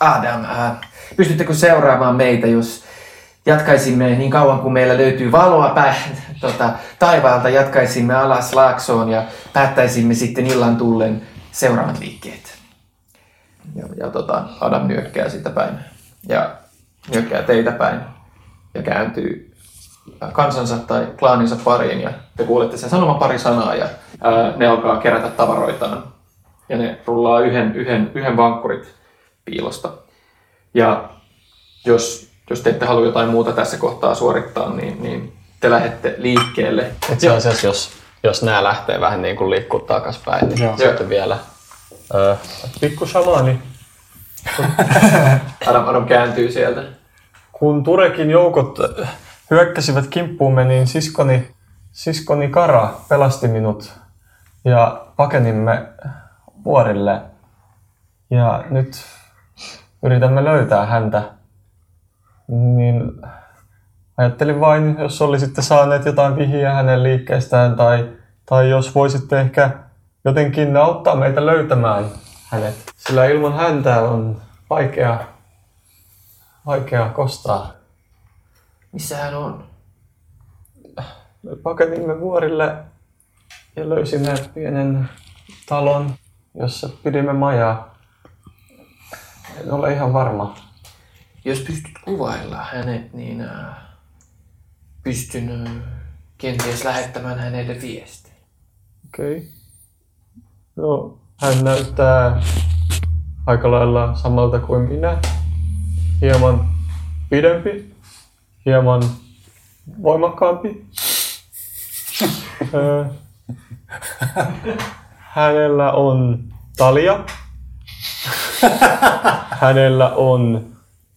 Adam, äh, pystyttekö seuraamaan meitä, jos jatkaisimme niin kauan kuin meillä löytyy valoa pää, tota, taivaalta, jatkaisimme alas laaksoon ja päättäisimme sitten illan tullen seuraavat liikkeet. Ja, ja tota, Adam nyökkää sitä päin ja nyökkää teitä päin ja kääntyy kansansa tai klaaninsa pariin ja te kuulette sen sanoman pari sanaa ja ää, ne alkaa kerätä tavaroitaan ja ne rullaa yhden, yhden, yhden vankkurit piilosta. Ja jos, jos te ette halua jotain muuta tässä kohtaa suorittaa, niin, niin te lähdette liikkeelle. Itse asiassa, jos, jos nämä lähtee vähän niin kuin liikkuu takaspäin, niin Joo. sitten vielä Öö, pikku shamani. Adam, Adam kääntyy sieltä. Kun Turekin joukot hyökkäsivät kimppuumme, niin siskoni, siskoni Kara pelasti minut ja pakenimme vuorille. Ja nyt yritämme löytää häntä. Niin ajattelin vain, jos olisitte saaneet jotain vihiä hänen liikkeestään tai, tai jos voisitte ehkä jotenkin auttaa meitä löytämään hänet. Sillä ilman häntä on vaikea, vaikea kostaa. Missä hän on? Me pakenimme vuorille ja löysimme pienen talon, jossa pidimme majaa. En ole ihan varma. Jos pystyt kuvailla hänet, niin äh, pystyn äh, kenties lähettämään hänelle viesti. Okei. Okay. No, hän näyttää aika lailla samalta kuin minä. Hieman pidempi, hieman voimakkaampi. Hänellä on talia. Hänellä on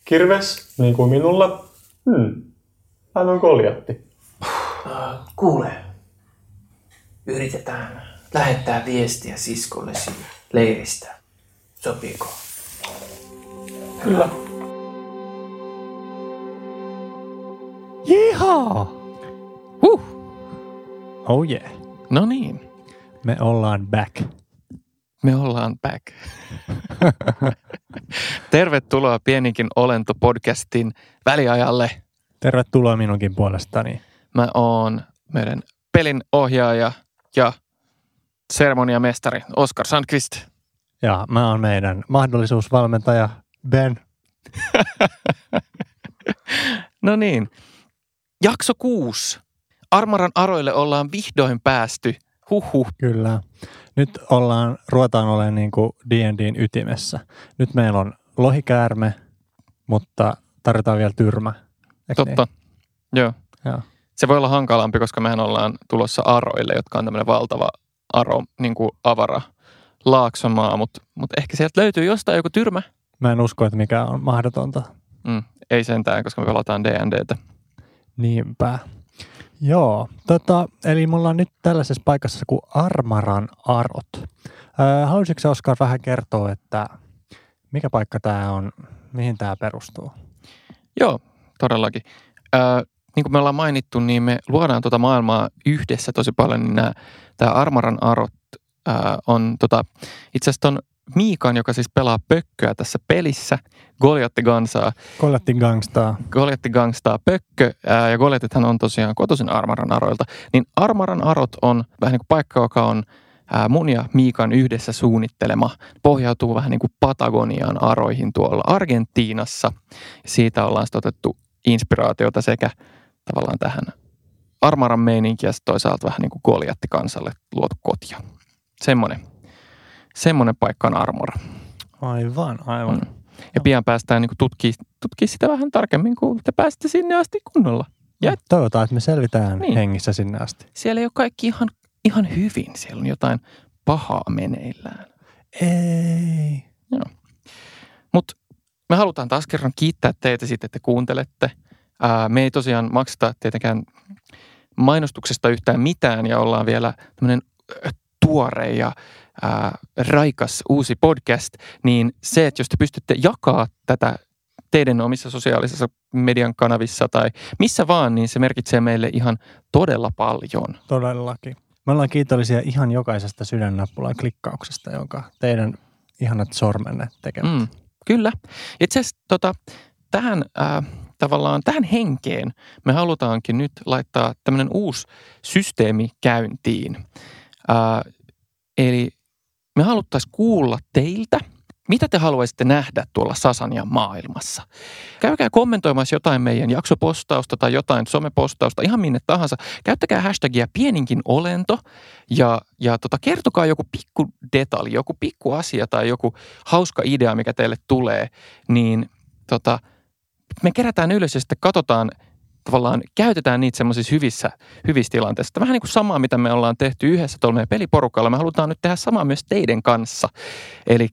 kirves, niin kuin minulla. Hmm. Hän on koljatti. Äh, kuule, yritetään lähettää viestiä siskollesi leiristä. Sopiiko? Kyllä. Jihaa! Huh. Oh yeah. No niin, Me ollaan back. Me ollaan back. Tervetuloa Pieninkin olento podcastin väliajalle. Tervetuloa minunkin puolestani. Mä oon meidän pelin ohjaaja ja seremoniamestari Oskar Sandqvist. Ja mä oon meidän mahdollisuusvalmentaja Ben. No niin, jakso kuusi. Armaran aroille ollaan vihdoin päästy. Huhhuh. Kyllä. Nyt ollaan, ruvetaan olemaan niin kuin D&Dn ytimessä. Nyt meillä on lohikäärme, mutta tarvitaan vielä tyrmä. Eikö Totta. Joo. Niin? Joo. Se voi olla hankalampi, koska mehän ollaan tulossa aroille, jotka on tämmöinen valtava aro, niin kuin avara laaksomaa, mutta mut ehkä sieltä löytyy jostain joku tyrmä. Mä en usko, että mikä on mahdotonta. Mm, ei sentään, koska me pelataan D&Dtä. Niinpä. Joo, tota, eli me ollaan nyt tällaisessa paikassa kuin Armaran Arot. Öö, haluaisitko Oskar vähän kertoa, että mikä paikka tämä on, mihin tämä perustuu? Joo, todellakin. Ö, niin kuin me ollaan mainittu, niin me luodaan tuota maailmaa yhdessä tosi paljon, niin nämä, tämä Armaran Arot ö, on tota, itse asiassa Miikan, joka siis pelaa pökköä tässä pelissä, Goljatti Gansaa, Kolletti Gangstaa. Goljatti gangstaa pökkö, ää, ja Goljatithan on tosiaan kotoisin Armaran aroilta, niin Armaran arot on vähän niin kuin paikka, joka on ää, mun ja Miikan yhdessä suunnittelema. Pohjautuu vähän niin kuin Patagonian aroihin tuolla Argentiinassa. Siitä ollaan sitten otettu inspiraatiota sekä tavallaan tähän Armaran meininkiä ja toisaalta vähän niin kuin Goljatti kansalle luotu kotia. Semmoinen, semmoinen paikka on Armora. Aivan, aivan. Mm. Ja pian päästään niin tutkimaan tutkii sitä vähän tarkemmin, kun te pääsette sinne asti kunnolla. Ja Ja toivotaan, että me selvitään Niin. hengissä sinne asti. siellä ei ole kaikki ihan, ihan hyvin. Siellä on jotain pahaa meneillään. Ei. Mutta me halutaan taas kerran kiittää teitä siitä, että te kuuntelette. Ää, me ei tosiaan makseta tietenkään mainostuksesta yhtään mitään ja ollaan vielä tämmöinen tuore ja ää, raikas uusi podcast, niin se, että jos te pystytte jakaa tätä teidän omissa sosiaalisissa median kanavissa tai missä vaan, niin se merkitsee meille ihan todella paljon. Todellakin. Me ollaan kiitollisia ihan jokaisesta sydännappulan klikkauksesta, jonka teidän ihanat sormenne tekevät. Mm, kyllä. Itse asiassa tota, tähän, äh, tavallaan tähän henkeen me halutaankin nyt laittaa tämmöinen uusi systeemi käyntiin. Äh, eli me haluttaisiin kuulla teiltä, mitä te haluaisitte nähdä tuolla Sasanian maailmassa. Käykää kommentoimassa jotain meidän jaksopostausta tai jotain somepostausta, ihan minne tahansa. Käyttäkää hashtagia pieninkin olento ja, ja tota, kertokaa joku pikku detalji, joku pikku asia tai joku hauska idea, mikä teille tulee, niin tota, me kerätään ylös ja sitten katsotaan, tavallaan käytetään niitä semmoisissa hyvissä, hyvissä tilanteissa. Vähän niin kuin samaa, mitä me ollaan tehty yhdessä tuolla meidän peliporukalla. Me halutaan nyt tehdä samaa myös teidän kanssa. Eli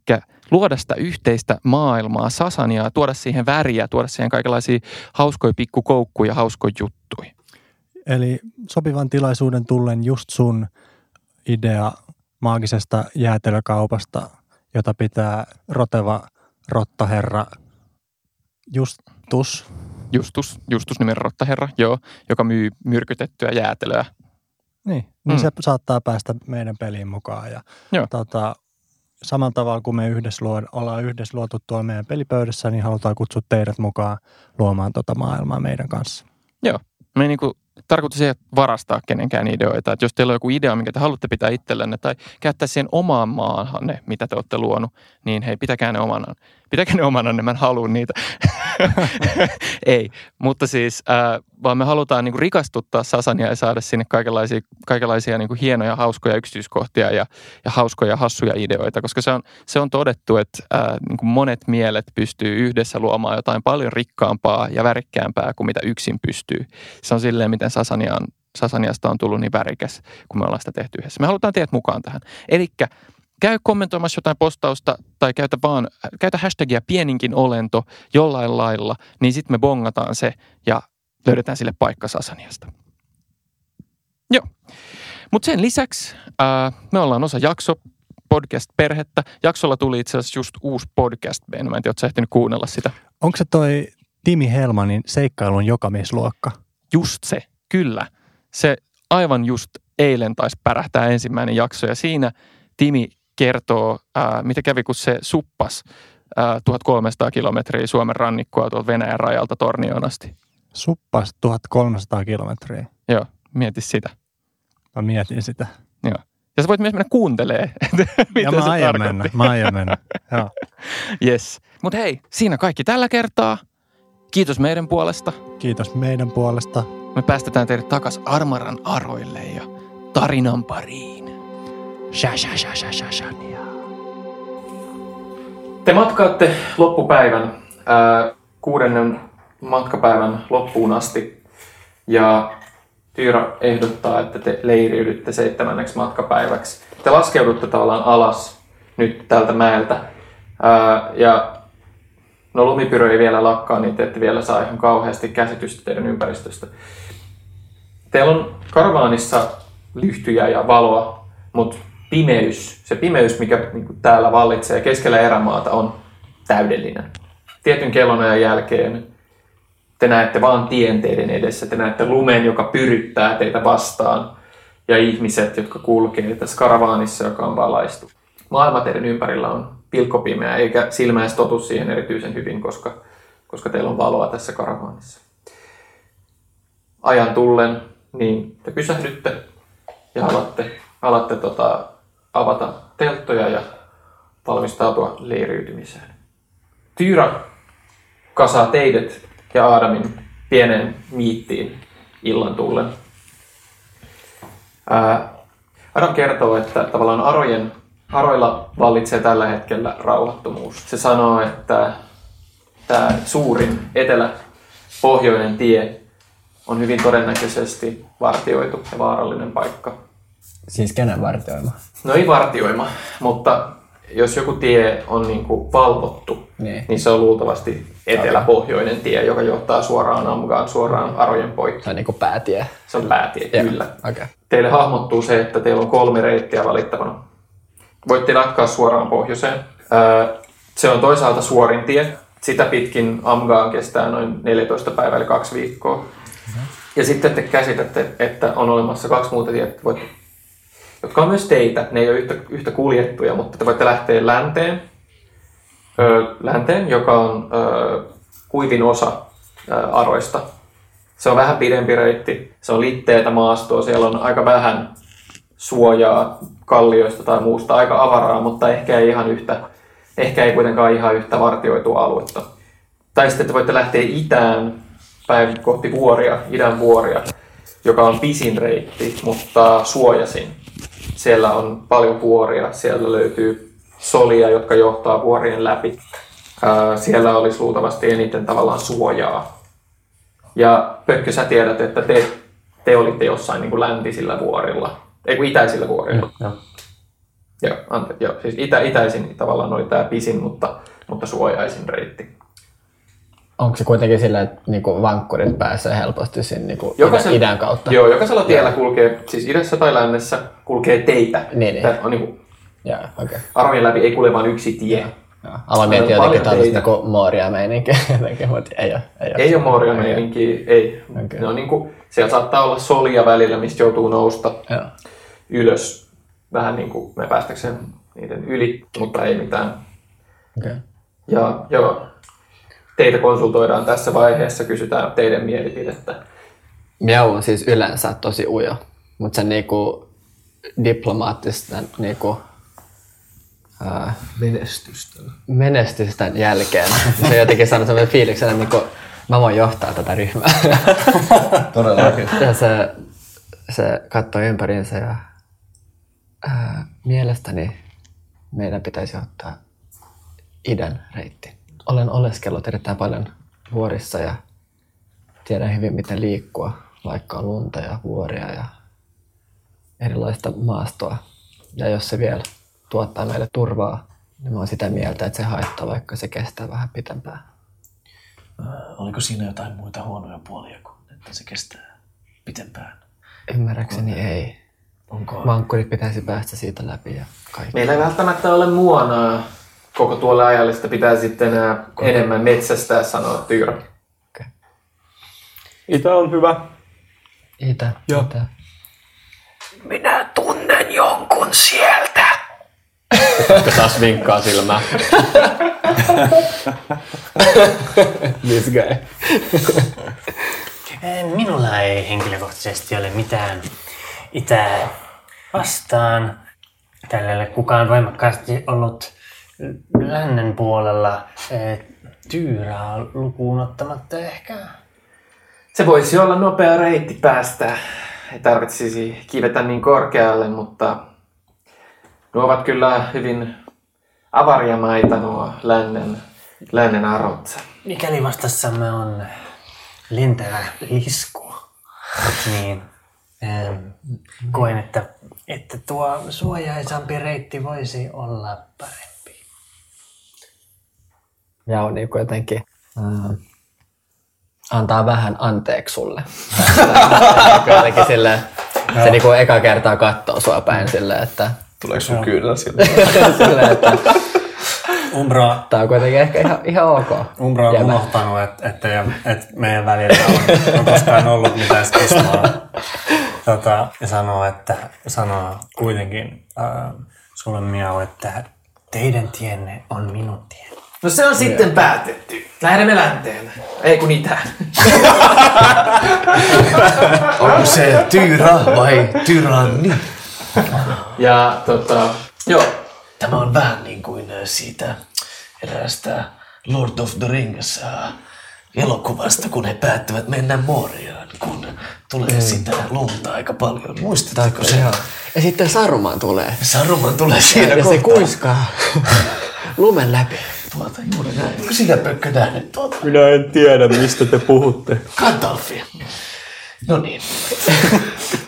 luoda sitä yhteistä maailmaa, sasaniaa, tuoda siihen väriä, tuoda siihen kaikenlaisia hauskoja pikkukoukkuja, hauskoja juttuja. Eli sopivan tilaisuuden tullen just sun idea maagisesta jäätelökaupasta, jota pitää roteva rottaherra Justus. Justus, Justus nimen rottaherra, joo, joka myy myrkytettyä jäätelöä. Niin, niin Mm. se saattaa päästä meidän peliin mukaan. Ja, Joo. tota, samalla tavalla kuin me yhdessä luo, ollaan yhdessä luotu tuolla meidän pelipöydässä, niin halutaan kutsua teidät mukaan luomaan tota maailmaa meidän kanssa. Joo. Me ei niinku, tarkoitus ei varastaa kenenkään ideoita. Että jos teillä on joku idea, minkä te haluatte pitää itsellenne tai käyttää siihen omaan maahanne, mitä te olette luonut, niin hei, pitäkää ne omana. Pitäkää ne omana, mä en halua niitä. ei, mutta siis, äh, vaan me halutaan niinku rikastuttaa Sasania ja saada sinne kaikenlaisia, kaikenlaisia niinku hienoja, hauskoja yksityiskohtia ja, ja hauskoja, hassuja ideoita, koska se on, se on todettu, että äh, niinku monet mielet pystyy yhdessä luomaan jotain paljon rikkaampaa ja värikkäämpää kuin mitä yksin pystyy. Se on silleen, miten Sasania on, Sasaniasta on tullut niin värikäs, kun me ollaan sitä tehty yhdessä. Me halutaan teidät mukaan tähän. Eli käy kommentoimassa jotain postausta tai käytä vaan, käytä hashtagia pieninkin olento jollain lailla, niin sitten me bongataan se ja löydetään sille paikka Sasaniasta. Joo. Mutta sen lisäksi ää, me ollaan osa jakso podcast-perhettä. Jaksolla tuli itse asiassa just uusi podcast. Mä en tiedä, ootko sä ehtinyt kuunnella sitä. Onko se toi Timi Helmanin seikkailun jokamiesluokka? Just se, kyllä. Se aivan just eilen taisi pärähtää ensimmäinen jakso ja siinä Timi kertoo, ää, mitä kävi, kun se suppas ää, 1300 kilometriä Suomen rannikkoa tuolta Venäjän rajalta Tornioon asti. Suppas 1300 kilometriä. Joo, mieti sitä. Mä mietin sitä. Joo. Ja sä voit myös mennä kuuntelee, mitä ja se mä aion tarkoitti. mennä. Mä aion mennä. Joo. Yes. Mutta hei, siinä kaikki tällä kertaa. Kiitos meidän puolesta. Kiitos meidän puolesta. Me päästetään teidät takas Armaran aroille ja tarinan pariin. Shania. Te matkaatte loppupäivän, ää, kuudennen matkapäivän loppuun asti. Ja Tyyra ehdottaa, että te leiriydytte seitsemänneksi matkapäiväksi. Te laskeudutte tavallaan alas nyt tältä mäeltä. Ää, ja no lumipyro ei vielä lakkaa, niin te ette vielä saa ihan kauheasti käsitystä teidän ympäristöstä. Teillä on karvaanissa lyhtyjä ja valoa, mutta pimeys, se pimeys, mikä niin kuin täällä vallitsee keskellä erämaata, on täydellinen. Tietyn kellonajan jälkeen te näette vaan tien teidän edessä, te näette lumen, joka pyryttää teitä vastaan, ja ihmiset, jotka kulkee tässä karavaanissa, joka on valaistu. Maailma teidän ympärillä on pilkkopimeä, eikä silmä edes totu siihen erityisen hyvin, koska, koska teillä on valoa tässä karavaanissa. Ajan tullen, niin te pysähdytte ja alatte, alatte tota, avata telttoja ja valmistautua leiriytymiseen. Tyyra kasaa teidät ja Aadamin pieneen miittiin illan tullen. Adam kertoo, että tavallaan arojen, aroilla vallitsee tällä hetkellä rauhattomuus. Se sanoo, että tämä suurin etelä-pohjoinen tie on hyvin todennäköisesti vartioitu ja vaarallinen paikka. Siis kenen vartioima? No ei vartioima, mutta jos joku tie on niin kuin valvottu, Niin. niin se on luultavasti etelä-pohjoinen tie, joka johtaa suoraan Amgaan, suoraan arojen poikki. Se on niinku päätie. Se on päätie, Joo, kyllä. Okay. Teille hahmottuu se, että teillä on kolme reittiä valittavana. Voitte jatkaa suoraan pohjoiseen. Se on toisaalta suorin tie. Sitä pitkin Amgaan kestää noin 14 päivää eli kaksi viikkoa. Ja sitten te käsitätte, että on olemassa kaksi muuta tietä, voitte, jotka on myös teitä. Ne ei ole yhtä, yhtä kuljettuja, mutta te voitte lähteä länteen, öö, länteen joka on öö, kuivin osa öö, aroista. Se on vähän pidempi reitti, se on litteetä maastoa, siellä on aika vähän suojaa kallioista tai muusta, aika avaraa, mutta ehkä ei ihan yhtä, ehkä ei kuitenkaan ihan yhtä vartioitua aluetta. Tai sitten te voitte lähteä itään päin kohti vuoria, idän vuoria, joka on pisin reitti, mutta suojasin. Siellä on paljon vuoria, siellä löytyy solia, jotka johtaa vuorien läpi. Siellä olisi luultavasti eniten tavallaan suojaa. Ja Pökkö, sä tiedät, että te, te olitte jossain niin kuin läntisillä vuorilla, ei kun itäisillä vuorilla. Joo. Joo, ante, joo, siis itä, itäisin tavallaan oli tämä pisin, mutta, mutta suojaisin reitti. Onko se kuitenkin sillä, että niinku vankkurit pääsee helposti sinne niinku Jokaisella- idän, idän kautta? Joo, jokaisella tiellä kulkee, siis idässä tai lännessä kulkee teitä. Niin, niin. Tää on niin Joo, okei. Okay. armeijan läpi ei kulje vain yksi tie. Joo. Aloin miettiä jotenkin tällaista niinku Mooria meininkiä jotenkin, mutta ei ole. Ei, ole. Ei ole Moria meininkiä, ei. Okei. Ne on niin kuin, siellä saattaa olla solia välillä, mistä joutuu nousta Joo. ylös. Vähän niin kuin me päästäkseen niiden yli, mutta ei mitään. Okay. Ja joo, teitä konsultoidaan tässä vaiheessa, kysytään teidän mielipidettä. Miau on siis yleensä tosi ujo, mutta sen niinku diplomaattisten niinku, ää, Menestystä. menestysten jälkeen se jotenkin sanoi sellainen fiiliksen, että niinku, mä voin johtaa tätä ryhmää. Todellakin. ja se, se katsoi ympäriinsä ja ää, mielestäni meidän pitäisi ottaa idän reitti. Olen oleskellut erittäin paljon vuorissa ja tiedän hyvin, miten liikkua, vaikka on lunta ja vuoria ja erilaista maastoa. Ja jos se vielä tuottaa meille turvaa, niin mä oon sitä mieltä, että se haittaa, vaikka se kestää vähän pitempään. Oliko siinä jotain muita huonoja puolia kuin, että se kestää pitempään? Ymmärräkseni ei. Onko? Vankkurit pitäisi päästä siitä läpi ja kaikki. Meillä ei välttämättä ole muonaa koko tuolle ajalle, sitä pitää sitten enää enemmän metsästää, sanoo Tyyrä. Itä on hyvä. Itä, Joo. itä. Minä tunnen jonkun sieltä. Kun taas vinkkaa silmää. This guy. Minulla ei henkilökohtaisesti ole mitään itää vastaan. Ei ole kukaan voimakkaasti ollut lännen puolella eh, tyyrää lukuun ottamatta ehkä. Se voisi olla nopea reitti päästä. Ei tarvitsisi kivetä niin korkealle, mutta nuo ovat kyllä hyvin avaria maita nuo lännen, lännen arot. Mikäli vastassamme on lentävä lisku, niin ähm, koen, että, että tuo suojaisampi reitti voisi olla parempi. Ja on niin jotenkin äh, antaa vähän anteeksi sulle. jotenkin silleen, se niin kuin eka kertaa katsoo sua päin silleen, että, Tuleeko sun kyynel sieltä? silleen, että Umbra, tää on kuitenkin ehkä ihan, ihan ok. Umbra on Jäbä. unohtanut, että, että, ja- että meidän välillä on, on koskaan ollut mitään skismaa. Tota, ja sanoo, että sanoo kuitenkin äh, sulle miau, että teidän tienne on minun tieni. No se on sitten päätetty. Lähdemme länteen. Ei kun itään. Onko se Tyra vai Tyranni? Ja tota, joo. Tämä on vähän niin kuin äh, siitä eräästä Lord of the Rings äh, elokuvasta, kun he päättävät mennä Moriaan, kun tulee sitä lunta aika paljon. Muistetaanko se? Ja sitten Saruman tulee. Saruman tulee siinä Ja se kohtaa. kuiskaa lumen läpi. Tuota, juuri näin. Onko sinä Pökkö nähnyt tuota? Minä en tiedä, mistä te puhutte. Gandalfia. No niin.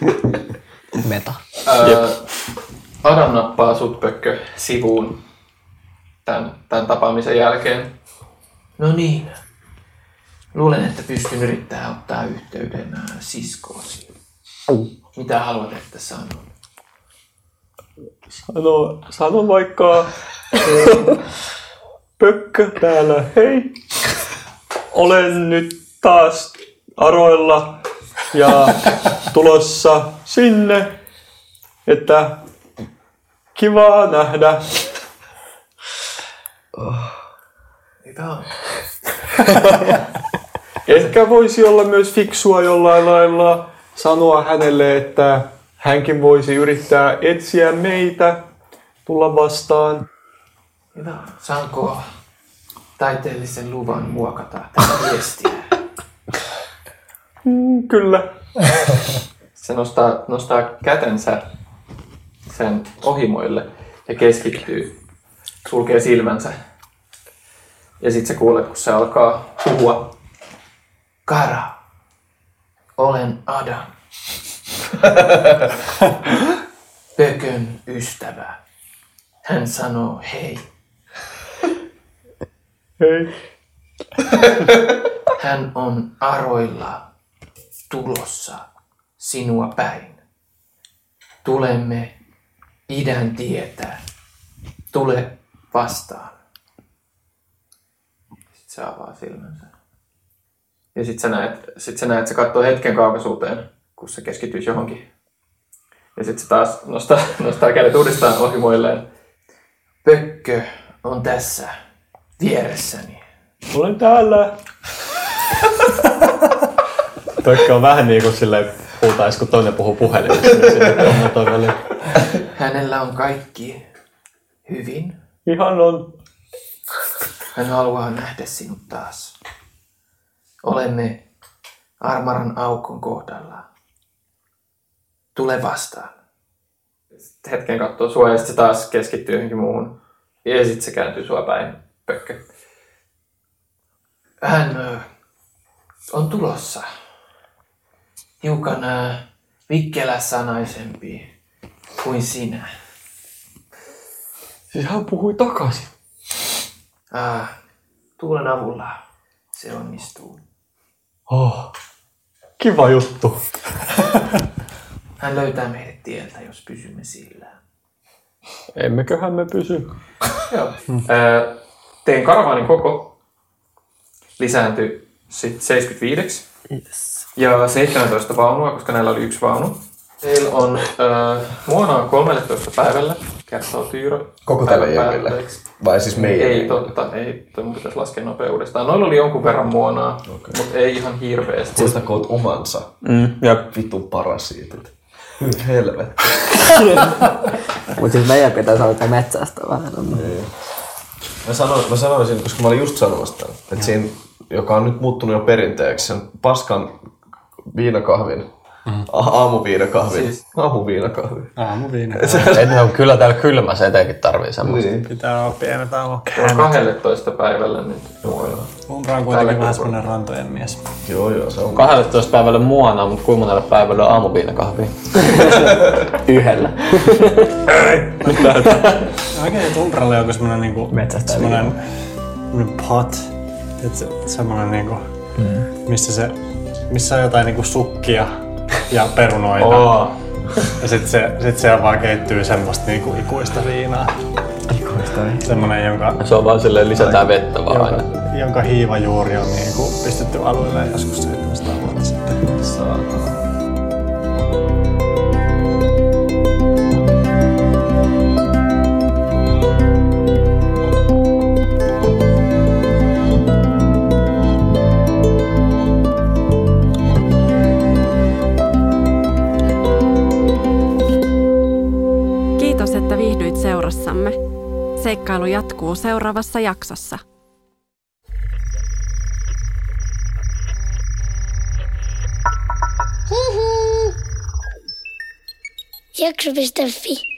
Meta. Öö, Adam nappaa sut pökkö sivuun tämän, tämän tapaamisen jälkeen. No niin. Luulen, että pystyn yrittää ottaa yhteyden ää, siskoosi. Mitä haluat, että sanon? Sano, sano vaikka Pökkö täällä, hei. Olen nyt taas aroilla ja tulossa sinne, että kivaa nähdä. Mitä on? Ehkä voisi olla myös fiksua jollain lailla sanoa hänelle, että hänkin voisi yrittää etsiä meitä, tulla vastaan. On? Saanko taiteellisen luvan muokata tätä viestiä? Mm, kyllä. Se nostaa, nostaa kätensä sen ohimoille ja keskittyy, sulkee silmänsä. Ja sitten sä kuulet, kun se alkaa puhua. Kara, olen Adam. Pökön ystävä. Hän sanoo hei. Hei. Hän on aroilla tulossa sinua päin. Tulemme idän tietä. Tule vastaan. Sitten se avaa silmänsä. Ja sitten sä näet, sit sä näet, se katsoo hetken kaukaisuuteen, kun se keskittyisi johonkin. Ja sitten se taas nostaa, nostaa kädet uudestaan ohimoilleen. Pökkö on tässä vieressäni. Olen täällä. Toikka on vähän niin kuin silleen huutais, kun toinen puhuu puhelimessa. niin. Hänellä on kaikki hyvin. Ihan on. Hän haluaa nähdä sinut taas. Olemme Armaran aukon kohdalla. Tule vastaan. Sitten hetken katsoo sua ja sitten se taas keskittyy johonkin muuhun. Ja sitten se kääntyy sua päin, pökkö. Hän on tulossa. Hiukan vikkeläsanaisempi kuin sinä. Siis hän puhui takaisin. Ah, tuulen avulla se onnistuu. Oh. Kiva juttu. Hän löytää meidät tieltä, jos pysymme sillä. Emmeköhän me pysy. Joo. Ö, Teidän karavaanin koko lisääntyi sitten 75 Yes. ja 17 vaunua, koska näillä oli yksi vaunu. Teillä on äh, muonaa 13 päivällä, kertoo Tyyrö. Koko tälle jengille? Vai siis meidän Ei totta, ei, mun pitäisi laskea nopeudestaan. Noilla oli jonkun verran muonaa, okay. mutta ei ihan hirveästi. Muistakoot omansa. Mm, ja Vitun parasiitit. Helvetti. Mutta siis meidän pitäisi alkaa metsästä vähän. Mä, sanoin, mä sanoisin, koska mä olin just sanomassa tämän, että siinä, joka on nyt muuttunut jo perinteeksi, sen paskan viinakahvin, mm. aamuviinakahvin, Siis- aamuviinakahvin. Aamuviina. Et, on kyllä täällä kylmä, se etenkin tarvii semmoista. Niin. Pitää olla pienet. On 12 päivällä nyt muonaa. Umbra on kuitenkin vähän semmonen rantojen mies. Joo, joo, se on. 12 päivälle muona, mutta kuinka monelle päivälle on aamuviinakahvia? Yhdellä. Oikein, että Umbralle on joku semmonen niinku... Metsästäjä Semmonen... semmonen pot. Et se, semmonen niinku... Mm. Missä se... Missä on jotain niinku sukkia ja perunoita. Oo. Ja sit se, sit se vaan keittyy semmoista niinku ikuista viinaa. Ikuista Semmonen, jonka, Se on vaan silleen lisätään vettä vaan aina. jonka, jonka hiivajuuri on niinku pistetty alueelle joskus 700 vuotta sitten. Saatana. Seikkailu jatkuu seuraavassa jaksossa. Jakso.fi